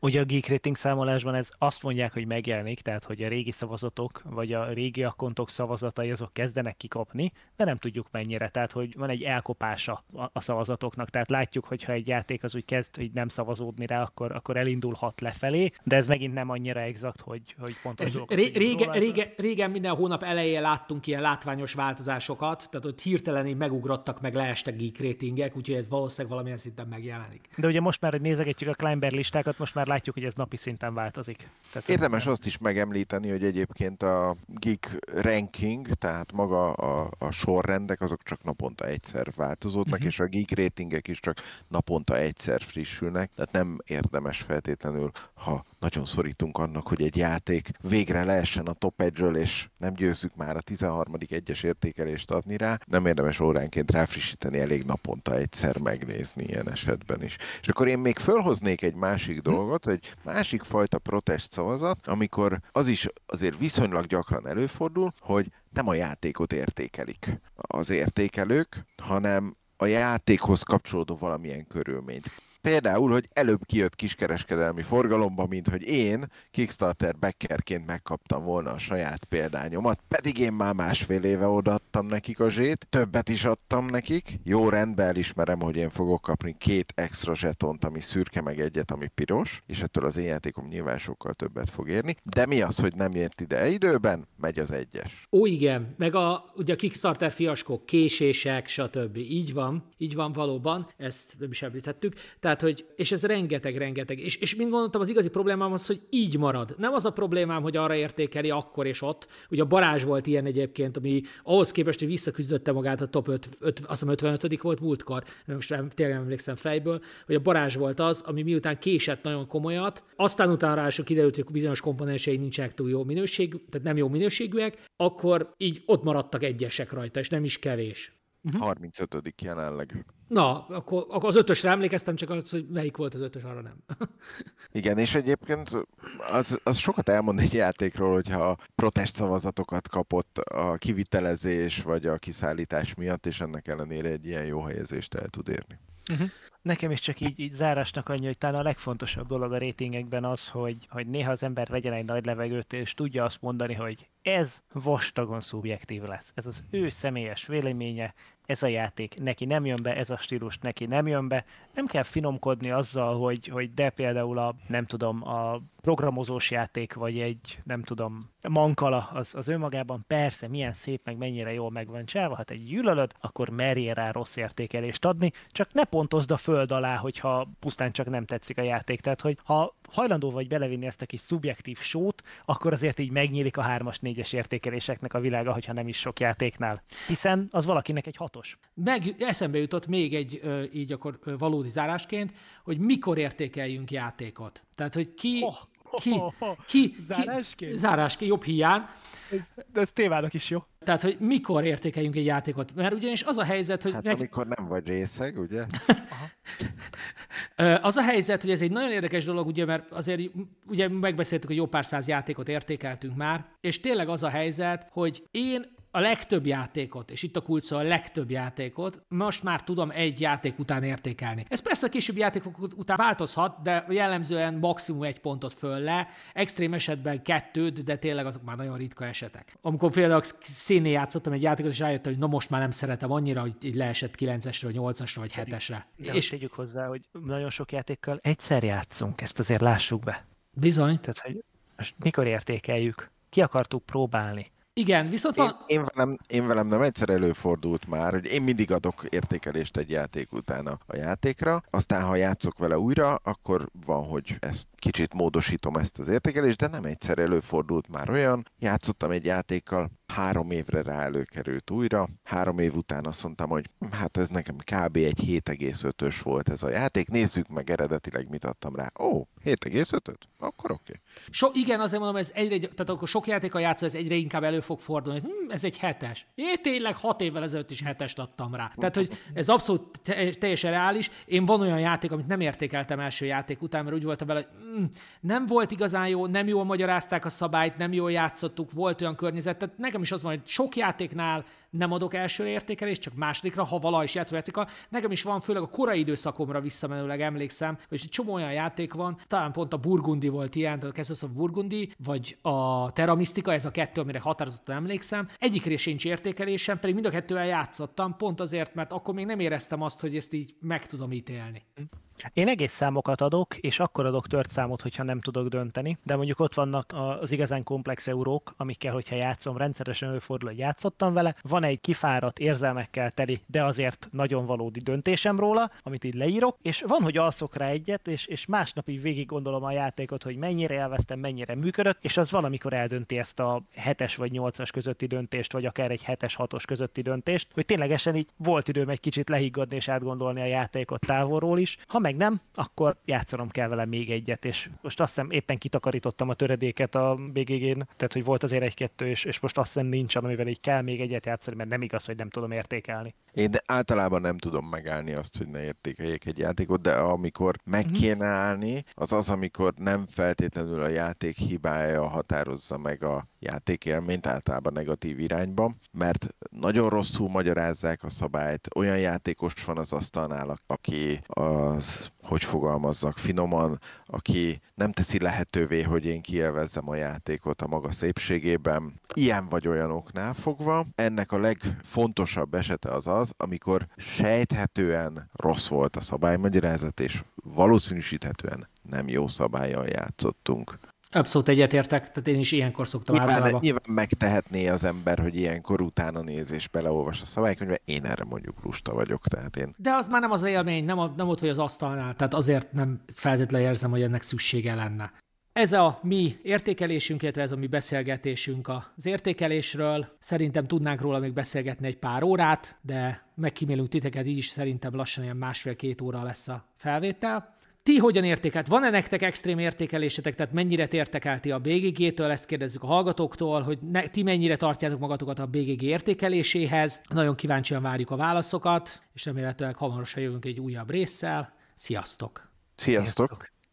[SPEAKER 3] Ugye a Geek Rating számolásban ez azt mondják, hogy megjelenik, tehát hogy a régi szavazatok, vagy a régi akkontok szavazatai azok kezdenek kikopni, de nem tudjuk mennyire, tehát hogy van egy elkopása a szavazatoknak, tehát látjuk, hogy ha egy játék az úgy kezd, hogy nem szavazódni rá, akkor, akkor elindulhat lefelé, de ez megint nem annyira exakt, hogy, hogy pontos
[SPEAKER 1] ez ré- rége, rége, régen minden hónap elején láttunk ilyen látványos változásokat, tehát ott hirtelen így megugrottak, meg leestek Geek Ratingek, úgyhogy ez valószínűleg valamilyen szinten megjelenik.
[SPEAKER 3] De ugye most már, hogy nézegetjük a Climber listákat, most már már látjuk, hogy ez napi szinten változik.
[SPEAKER 2] Tehát Érdemes nem... azt is megemlíteni, hogy egyébként a Geek Ranking, tehát maga a, a sorrendek, azok csak naponta egyszer változódnak, uh-huh. és a Geek Ratingek is csak naponta egyszer frissülnek, tehát nem érdemes feltétlenül, ha nagyon szorítunk annak, hogy egy játék végre leessen a top egyről, és nem győzzük már a 13. egyes értékelést adni rá, nem érdemes óránként ráfrissíteni, elég naponta egyszer megnézni ilyen esetben is. És akkor én még fölhoznék egy másik dolgot, egy másik fajta protest szavazat, amikor az is azért viszonylag gyakran előfordul, hogy nem a játékot értékelik az értékelők, hanem a játékhoz kapcsolódó valamilyen körülményt. Például, hogy előbb kijött kiskereskedelmi forgalomba, mint hogy én Kickstarter backerként megkaptam volna a saját példányomat, pedig én már másfél éve odaadtam nekik a zsét, többet is adtam nekik, jó rendben elismerem, hogy én fogok kapni két extra zsetont, ami szürke, meg egyet, ami piros, és ettől az én játékom nyilván sokkal többet fog érni, de mi az, hogy nem ért ide időben, megy az egyes.
[SPEAKER 1] Ó, igen, meg a, ugye a Kickstarter fiaskok, késések, stb. Így van, így van valóban, ezt nem is említettük. Tehát Tehát, hogy, és ez rengeteg, rengeteg. És, és mint gondoltam, az igazi problémám az, hogy így marad. Nem az a problémám, hogy arra értékeli akkor és ott. Ugye a Barázs volt ilyen egyébként, ami ahhoz képest, hogy visszaküzdötte magát a top 5, 5 azt hiszem 55 volt múltkor, most nem, tényleg emlékszem fejből, hogy a Barázs volt az, ami miután késett nagyon komolyat, aztán utána rá kiderült, hogy bizonyos komponensei nincsenek túl jó minőség, tehát nem jó minőségűek, akkor így ott maradtak egyesek rajta, és nem is kevés.
[SPEAKER 2] Uh-huh. 35. jelenleg.
[SPEAKER 1] Na, akkor, akkor az ötösre emlékeztem, csak az, hogy melyik volt az ötös, arra nem.
[SPEAKER 2] Igen, és egyébként az, az sokat elmond egy játékról, hogyha protest szavazatokat kapott a kivitelezés vagy a kiszállítás miatt, és ennek ellenére egy ilyen jó helyezést el tud érni.
[SPEAKER 3] Uh-huh. Nekem is csak így, így zárásnak annyi, hogy talán a legfontosabb dolog a rétingekben az, hogy, hogy néha az ember vegyen egy nagy levegőt, és tudja azt mondani, hogy ez vastagon szubjektív lesz. Ez az ő személyes véleménye, ez a játék neki nem jön be, ez a stílus neki nem jön be. Nem kell finomkodni azzal, hogy, hogy de például a, nem tudom, a programozós játék, vagy egy, nem tudom, mankala, az, az önmagában persze milyen szép, meg mennyire jól meg van csinálva, hát egy gyűlölöd, akkor merjél rá rossz értékelést adni, csak ne pontozd a föld alá, hogyha pusztán csak nem tetszik a játék. Tehát, hogy ha hajlandó vagy belevinni ezt a kis szubjektív sót, akkor azért így megnyílik a 3-as, 4-es értékeléseknek a világa, hogyha nem is sok játéknál. Hiszen az valakinek egy hatos.
[SPEAKER 1] Meg eszembe jutott még egy így akkor valódi zárásként, hogy mikor értékeljünk játékot. Tehát, hogy ki, oh. Ki? Ki?
[SPEAKER 3] Zárásként?
[SPEAKER 1] Ki, zárásként, jobb hiány.
[SPEAKER 3] Ez, de ez tévának is jó.
[SPEAKER 1] Tehát, hogy mikor értékeljünk egy játékot? Mert ugyanis az a helyzet, hogy...
[SPEAKER 2] Hát meg... amikor nem vagy részeg, ugye?
[SPEAKER 1] az a helyzet, hogy ez egy nagyon érdekes dolog, ugye, mert azért ugye megbeszéltük, hogy jó pár száz játékot értékeltünk már, és tényleg az a helyzet, hogy én a legtöbb játékot, és itt a kulcs a legtöbb játékot, most már tudom egy játék után értékelni. Ez persze a későbbi játékok után változhat, de jellemzően maximum egy pontot föl le, extrém esetben kettőt, de tényleg azok már nagyon ritka esetek. Amikor például színé játszottam egy játékot, és rájöttem, hogy na most már nem szeretem annyira, hogy így leesett 9-esre, 8-asra, vagy 7-esre.
[SPEAKER 3] De és tegyük hozzá, hogy nagyon sok játékkal egyszer játszunk, ezt azért lássuk be.
[SPEAKER 1] Bizony.
[SPEAKER 3] Tehát, hogy most mikor értékeljük? Ki akartuk próbálni?
[SPEAKER 1] Igen, viszont van...
[SPEAKER 2] Én, én, velem, én velem nem egyszer előfordult már, hogy én mindig adok értékelést egy játék után a játékra, aztán ha játszok vele újra, akkor van, hogy ezt kicsit módosítom ezt az értékelést, de nem egyszer előfordult már olyan. Játszottam egy játékkal, három évre rá előkerült újra. Három év után azt mondtam, hogy hát ez nekem kb. egy 7,5-ös volt ez a játék. Nézzük meg eredetileg, mit adtam rá. Ó, 7,5-öt? Akkor oké. Okay.
[SPEAKER 1] So, igen, azért mondom, ez egyre, tehát akkor sok játéka játszol, ez egyre inkább elő fog fordulni. Hm, ez egy hetes. Én tényleg hat évvel ezelőtt is hetest adtam rá. Tehát, hogy ez abszolút teljesen reális. Én van olyan játék, amit nem értékeltem első játék után, mert úgy voltam vele, hogy hm, nem volt igazán jó, nem jól magyarázták a szabályt, nem jól játszottuk, volt olyan környezet. Tehát nekem is az van, hogy sok játéknál nem adok első értékelést, csak másodikra, ha vala is játszva játszik. Nekem is van, főleg a korai időszakomra visszamenőleg emlékszem, hogy csomó olyan játék van, talán pont a Burgundi volt ilyen, a Castles of Burgundi, vagy a Terra Mystica, ez a kettő, amire határozottan emlékszem. Egyikre sincs értékelésem, pedig mind a kettővel játszottam, pont azért, mert akkor még nem éreztem azt, hogy ezt így meg tudom ítélni.
[SPEAKER 3] Én egész számokat adok, és akkor adok tört számot, hogyha nem tudok dönteni, de mondjuk ott vannak az igazán komplex eurók, amikkel, hogyha játszom, rendszeresen előfordul, hogy játszottam vele. Van egy kifáradt érzelmekkel teli, de azért nagyon valódi döntésem róla, amit így leírok, és van, hogy alszok rá egyet, és, és másnap így végig gondolom a játékot, hogy mennyire elvesztem, mennyire működött, és az valamikor eldönti ezt a 7-es vagy 8-as közötti döntést, vagy akár egy 7-es, 6-os közötti döntést, hogy ténylegesen így volt időm egy kicsit lehiggadni és átgondolni a játékot távolról is. Ha meg nem, akkor játszanom kell vele még egyet, és most azt hiszem éppen kitakarítottam a töredéket a BGG-n, tehát hogy volt azért egy-kettő, és, és most azt hiszem nincs, amivel így kell még egyet játszani, mert nem igaz, hogy nem tudom értékelni.
[SPEAKER 2] Én de általában nem tudom megállni azt, hogy ne értékeljék egy játékot, de amikor meg mm-hmm. kéne állni, az az, amikor nem feltétlenül a játék hibája határozza meg a játékélményt általában negatív irányba, mert nagyon rosszul magyarázzák a szabályt, olyan játékos van az asztalnál, aki az hogy fogalmazzak finoman, aki nem teszi lehetővé, hogy én kielvezzem a játékot a maga szépségében. Ilyen vagy olyanoknál fogva. Ennek a legfontosabb esete az az, amikor sejthetően rossz volt a szabálymagyarázat, és valószínűsíthetően nem jó szabályjal játszottunk.
[SPEAKER 1] Abszolút egyetértek, tehát én is ilyenkor szoktam
[SPEAKER 2] nyilván,
[SPEAKER 1] általában.
[SPEAKER 2] Nyilván megtehetné az ember, hogy ilyenkor utána nézés beleolvas a szabálykönyvbe, én erre mondjuk lusta vagyok, tehát én...
[SPEAKER 1] De az már nem az élmény, nem, a, nem ott vagy az asztalnál, tehát azért nem feltétlenül érzem, hogy ennek szüksége lenne. Ez a mi értékelésünk, illetve ez a mi beszélgetésünk az értékelésről. Szerintem tudnánk róla még beszélgetni egy pár órát, de megkímélünk titeket, így is szerintem lassan ilyen másfél-két óra lesz a felvétel. Ti hogyan értékelt? Van-e nektek extrém értékelésetek, tehát mennyire értekelti a BGG-től? Ezt kérdezzük a hallgatóktól, hogy ne, ti mennyire tartjátok magatokat a BGG értékeléséhez. Nagyon kíváncsian várjuk a válaszokat, és remélhetőleg hamarosan jövünk egy újabb résszel. Sziasztok!
[SPEAKER 2] Sziasztok! Sziasztok.